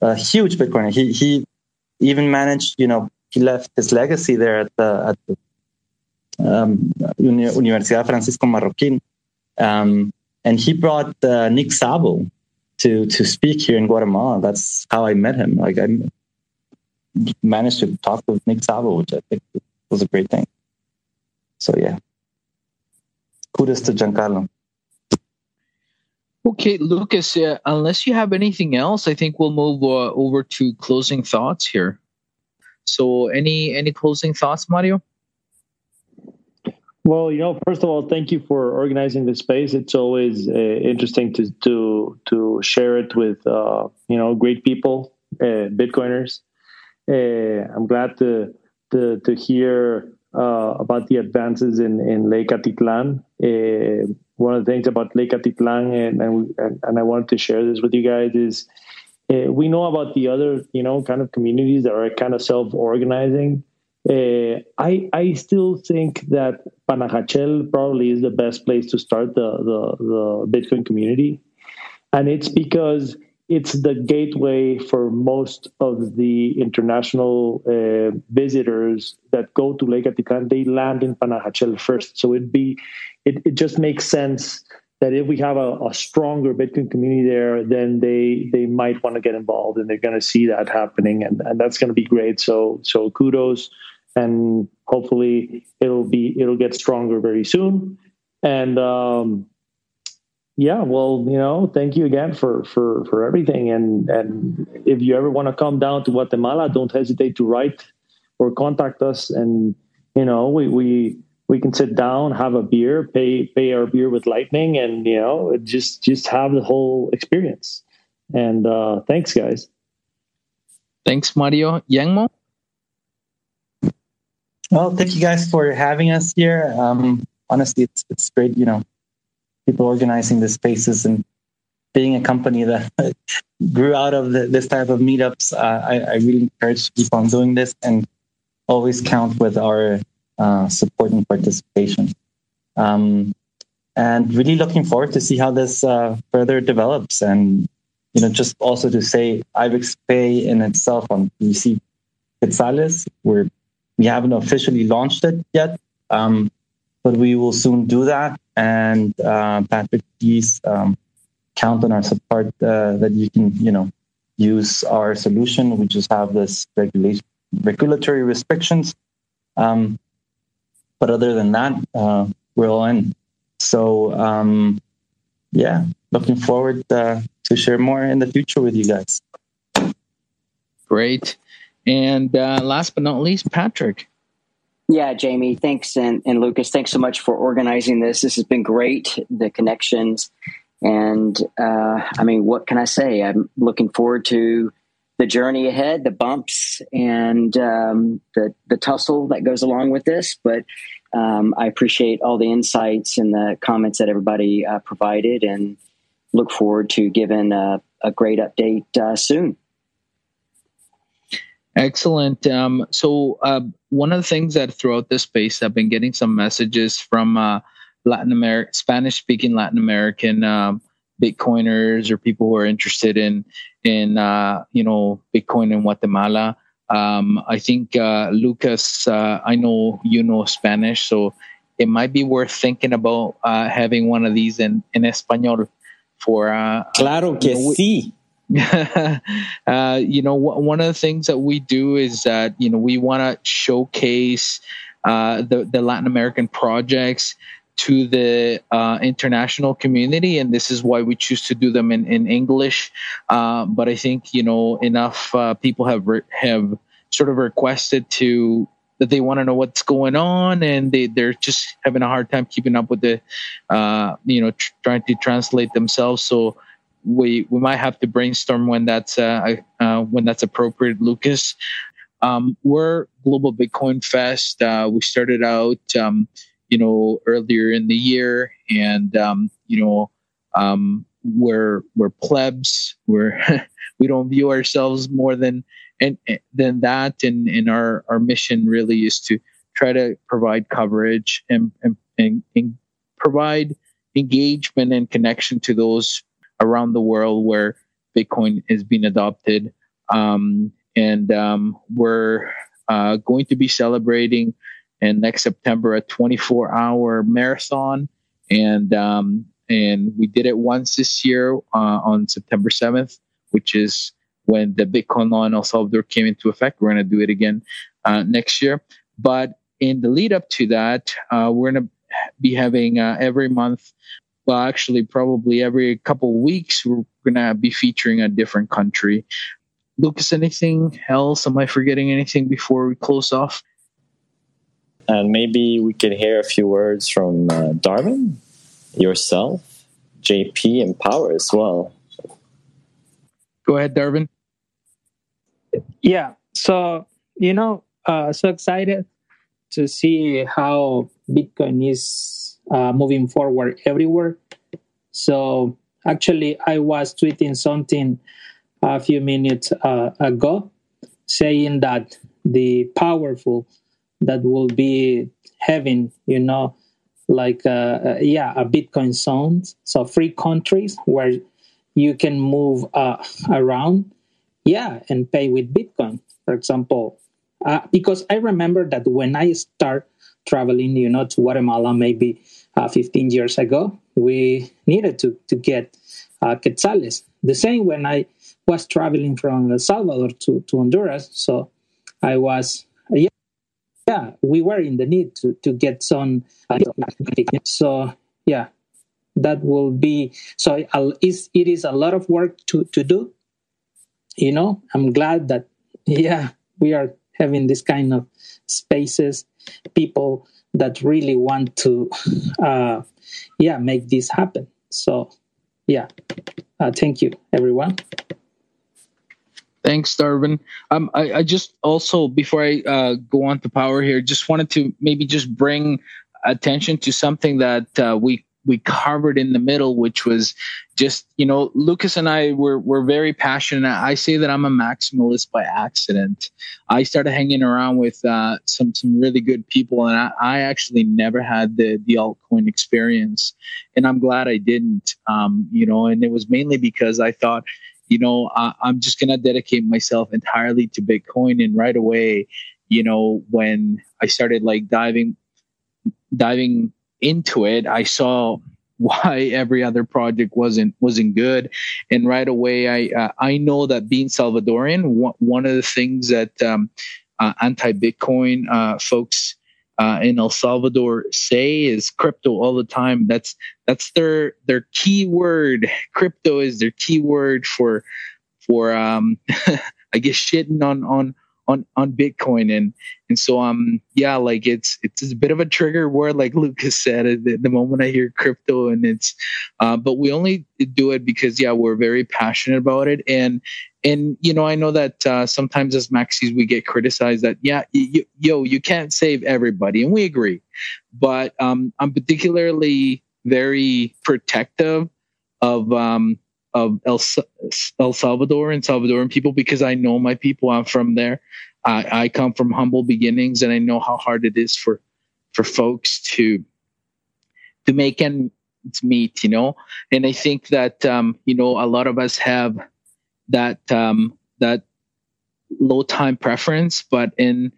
a huge Bitcoiner. He he even managed, you know, he left his legacy there at the at the um, Uni- Universidad Francisco Marroquín, um, and he brought uh, Nick Szabo to to speak here in Guatemala. That's how I met him. Like I managed to talk with Nick Szabo, which I think was a great thing. So yeah, kudos to Giancarlo. Okay, Lucas, uh, unless you have anything else, I think we'll move uh, over to closing thoughts here. So, any any closing thoughts, Mario? Well, you know, first of all, thank you for organizing this space. It's always uh, interesting to to to share it with uh, you know great people, uh, Bitcoiners. Uh, I'm glad to to to hear uh, about the advances in in Lake Atitlan. Uh, one of the things about Lake Atitlan, and and, and I wanted to share this with you guys is uh, we know about the other you know kind of communities that are kind of self organizing. Uh, I I still think that Panajachel probably is the best place to start the, the the Bitcoin community, and it's because it's the gateway for most of the international uh, visitors that go to Lake Atitlán. They land in Panajachel first, so it'd be it, it just makes sense that if we have a, a stronger Bitcoin community there, then they they might want to get involved and they're going to see that happening, and, and that's going to be great. So so kudos, and hopefully it'll be it'll get stronger very soon. And um, yeah, well, you know, thank you again for for for everything. And and if you ever want to come down to Guatemala, don't hesitate to write or contact us. And you know, we we we can sit down, have a beer, pay pay our beer with Lightning, and you know, just just have the whole experience. And uh, thanks, guys. Thanks, Mario. Yengmo? Well, thank you guys for having us here. Um, honestly, it's it's great, you know, people organizing the spaces and being a company that grew out of the, this type of meetups. Uh, I, I really encourage to keep on doing this and always count with our uh, support and participation. Um, and really looking forward to see how this uh, further develops. And you know, just also to say, IBEX Pay in itself on PC Quetzales, we're we haven't officially launched it yet, um, but we will soon do that. And uh, Patrick, please um, count on our support uh, that you can, you know, use our solution. We just have this regulation, regulatory restrictions, um, but other than that, uh, we're all in. So um, yeah, looking forward uh, to share more in the future with you guys. Great. And uh, last but not least, Patrick. Yeah, Jamie, thanks. And, and Lucas, thanks so much for organizing this. This has been great, the connections. And uh, I mean, what can I say? I'm looking forward to the journey ahead, the bumps, and um, the, the tussle that goes along with this. But um, I appreciate all the insights and the comments that everybody uh, provided and look forward to giving a, a great update uh, soon. Excellent. Um, so, uh, one of the things that throughout this space, I've been getting some messages from uh, Latin American, Spanish speaking Latin American um, Bitcoiners or people who are interested in in uh, you know Bitcoin in Guatemala. Um, I think uh, Lucas, uh, I know you know Spanish, so it might be worth thinking about uh, having one of these in in español for. Uh, claro que you know, sí. uh, you know, w- one of the things that we do is that you know we want to showcase uh, the the Latin American projects to the uh, international community, and this is why we choose to do them in in English. Uh, but I think you know enough uh, people have re- have sort of requested to that they want to know what's going on and they they're just having a hard time keeping up with the uh, you know tr- trying to translate themselves so we we might have to brainstorm when that's uh, uh, when that's appropriate lucas. Um, we're global bitcoin fest. Uh, we started out um, you know earlier in the year and um, you know um, we're we're plebs. We're we don't view ourselves more than and than that. And, and our our mission really is to try to provide coverage and and, and, and provide engagement and connection to those around the world where bitcoin is being adopted um, and um, we're uh, going to be celebrating and next september a 24 hour marathon and um, and we did it once this year uh, on september 7th which is when the Bitcoin law in El Salvador came into effect. We're going to do it again uh, next year. But in the lead up to that, uh, we're going to be having uh, every month, well, actually, probably every couple of weeks, we're going to be featuring a different country. Lucas, anything else? Am I forgetting anything before we close off? And maybe we could hear a few words from uh, Darwin, yourself, JP, and Power as well. Go ahead, Darwin. Yeah. So, you know, uh, so excited to see how Bitcoin is uh, moving forward everywhere. So, actually, I was tweeting something a few minutes uh, ago saying that the powerful that will be having, you know, like, uh, uh yeah, a Bitcoin zone, so free countries where you can move uh, around, yeah, and pay with Bitcoin, for example. Uh, because I remember that when I start traveling, you know, to Guatemala maybe uh, 15 years ago, we needed to to get uh, quetzales. The same when I was traveling from El Salvador to, to Honduras. So I was, yeah, yeah, we were in the need to, to get some. Uh, so yeah, that will be so it is a lot of work to, to do you know i'm glad that yeah we are having this kind of spaces people that really want to uh, yeah make this happen. So yeah. Uh, thank you everyone. Thanks, Darwin. Um, I, I, just also before I uh, go on to power here, just wanted to maybe just bring attention to something that uh, we we covered in the middle, which was just you know Lucas and I were were very passionate. I say that I'm a maximalist by accident. I started hanging around with uh, some some really good people, and I, I, actually never had the the altcoin experience, and I'm glad I didn't. Um, you know, and it was mainly because I thought. You know, I, I'm just gonna dedicate myself entirely to Bitcoin, and right away, you know, when I started like diving, diving into it, I saw why every other project wasn't wasn't good, and right away I uh, I know that being Salvadorian, one, one of the things that um, uh, anti-Bitcoin uh, folks uh, in El Salvador say is crypto all the time. That's that's their their key word. Crypto is their key word for for um, I guess shitting on on on on Bitcoin. And and so um yeah like it's it's a bit of a trigger word like Lucas said the, the moment I hear crypto and it's uh, but we only do it because yeah we're very passionate about it. And and you know I know that uh, sometimes as maxis we get criticized that yeah y- yo you can't save everybody. And we agree. But um I'm particularly very protective of um of El, El Salvador and Salvadoran people because I know my people. I'm from there. I, I come from humble beginnings, and I know how hard it is for for folks to to make ends meet. You know, and I think that um, you know a lot of us have that um, that low time preference, but in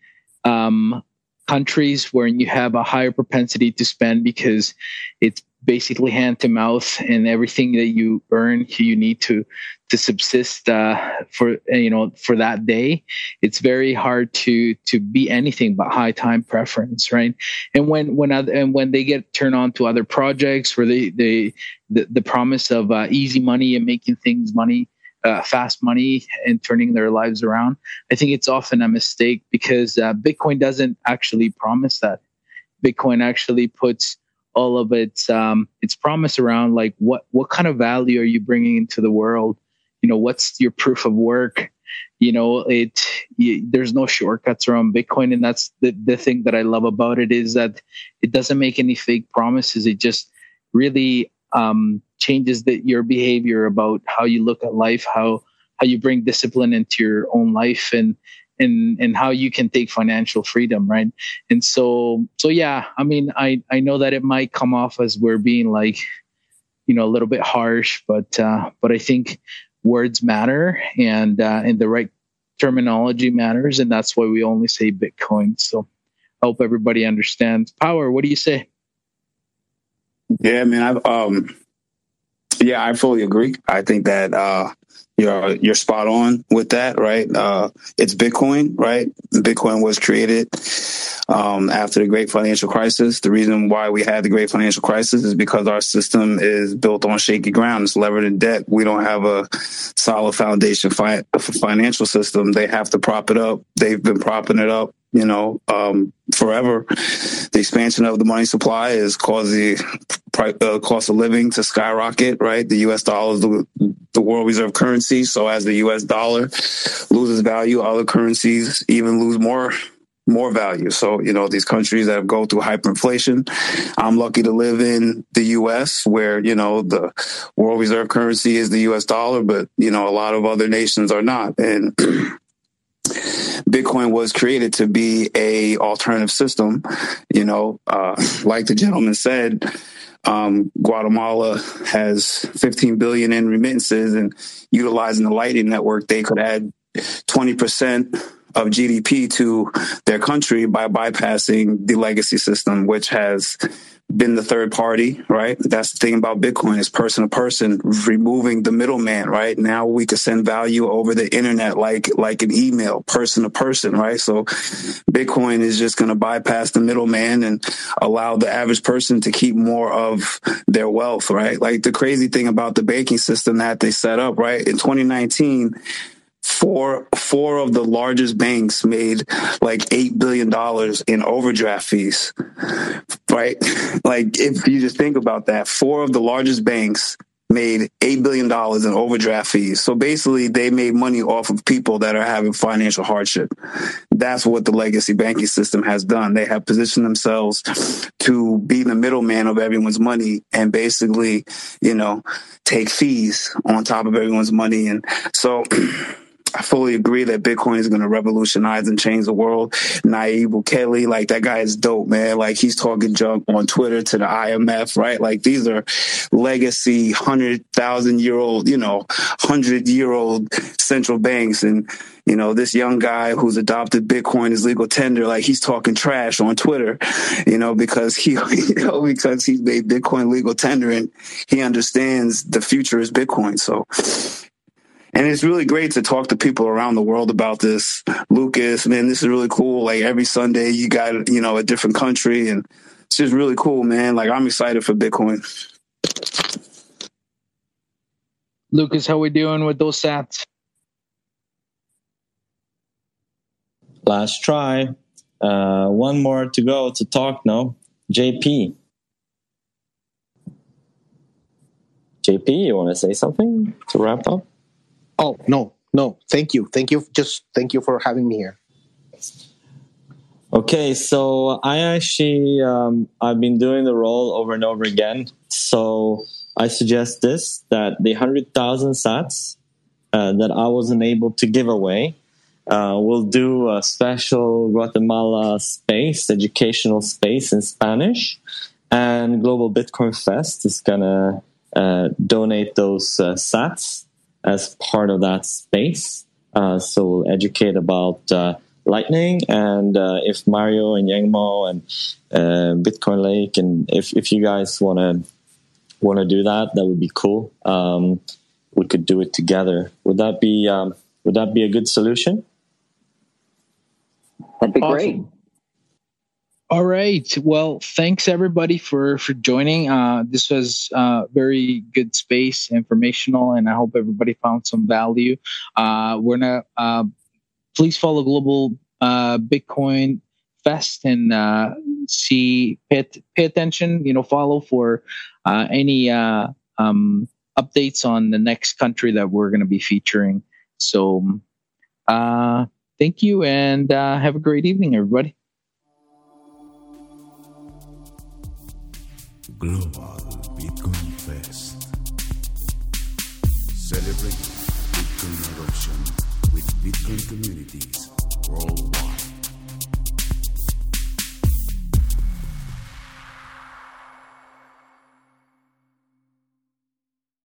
um, countries where you have a higher propensity to spend because it's basically hand to mouth and everything that you earn you need to to subsist uh, for you know for that day it's very hard to to be anything but high time preference right and when when other, and when they get turned on to other projects where they they the, the promise of uh, easy money and making things money uh, fast money and turning their lives around. I think it's often a mistake because uh, Bitcoin doesn't actually promise that. Bitcoin actually puts all of its um, its promise around like what what kind of value are you bringing into the world? You know, what's your proof of work? You know, it you, there's no shortcuts around Bitcoin, and that's the the thing that I love about it is that it doesn't make any fake promises. It just really um, changes that your behavior about how you look at life, how how you bring discipline into your own life, and and and how you can take financial freedom, right? And so so yeah, I mean, I I know that it might come off as we're being like, you know, a little bit harsh, but uh, but I think words matter, and uh, and the right terminology matters, and that's why we only say Bitcoin. So I hope everybody understands. Power, what do you say? Yeah, man. I've um, yeah, I fully agree. I think that uh, you're you're spot on with that, right? Uh, it's Bitcoin, right? Bitcoin was created um, after the Great Financial Crisis. The reason why we had the Great Financial Crisis is because our system is built on shaky ground. It's levered in debt. We don't have a solid foundation fi- financial system. They have to prop it up. They've been propping it up you know, um, forever. The expansion of the money supply has caused the uh, cost of living to skyrocket, right? The U.S. dollar is the, the world reserve currency. So as the U.S. dollar loses value, other currencies even lose more more value. So, you know, these countries that have go through hyperinflation, I'm lucky to live in the US where, you know, the world reserve currency is the US dollar, but, you know, a lot of other nations are not. And Bitcoin was created to be a alternative system. You know, uh, like the gentleman said, um, Guatemala has 15 billion in remittances, and utilizing the Lightning Network, they could add 20 percent of GDP to their country by bypassing the legacy system, which has been the third party, right? That's the thing about Bitcoin is person to person, removing the middleman, right? Now we can send value over the internet like like an email, person to person, right? So Bitcoin is just going to bypass the middleman and allow the average person to keep more of their wealth, right? Like the crazy thing about the banking system that they set up, right? In 2019, four four of the largest banks made like eight billion dollars in overdraft fees right? Like if you just think about that four of the largest banks made eight billion dollars in overdraft fees. So basically they made money off of people that are having financial hardship. That's what the legacy banking system has done. They have positioned themselves to be the middleman of everyone's money and basically you know take fees on top of everyone's money. And so I fully agree that Bitcoin is going to revolutionize and change the world. Nayib Bukele, like that guy is dope, man. Like he's talking junk on Twitter to the IMF, right? Like these are legacy hundred thousand year old, you know, hundred year old central banks and you know, this young guy who's adopted Bitcoin as legal tender, like he's talking trash on Twitter, you know, because he, you know, because he's made Bitcoin legal tender and he understands the future is Bitcoin. So and it's really great to talk to people around the world about this. Lucas, man, this is really cool. Like every Sunday, you got, you know, a different country and it's just really cool, man. Like I'm excited for Bitcoin. Lucas, how we doing with those sats? Last try. Uh, one more to go to talk now. JP. JP, you want to say something to wrap up? Oh no, no. Thank you, thank you. Just thank you for having me here. Okay, so I actually um, I've been doing the role over and over again. So I suggest this that the hundred thousand sats uh, that I wasn't able to give away, uh, we'll do a special Guatemala space, educational space in Spanish, and Global Bitcoin Fest is gonna uh, donate those uh, sats as part of that space. Uh, so we'll educate about uh, Lightning and uh, if Mario and Yengmo and uh, Bitcoin Lake and if, if you guys want to want to do that, that would be cool. Um, we could do it together. Would that be um, would that be a good solution? That'd be awesome. great. All right. Well, thanks everybody for for joining. Uh, this was uh, very good space, informational, and I hope everybody found some value. Uh, we're gonna uh, please follow Global uh, Bitcoin Fest and uh, see pay, pay attention. You know, follow for uh, any uh, um, updates on the next country that we're going to be featuring. So, uh, thank you, and uh, have a great evening, everybody. Global Bitcoin Fest. Celebrating Bitcoin adoption with Bitcoin communities worldwide.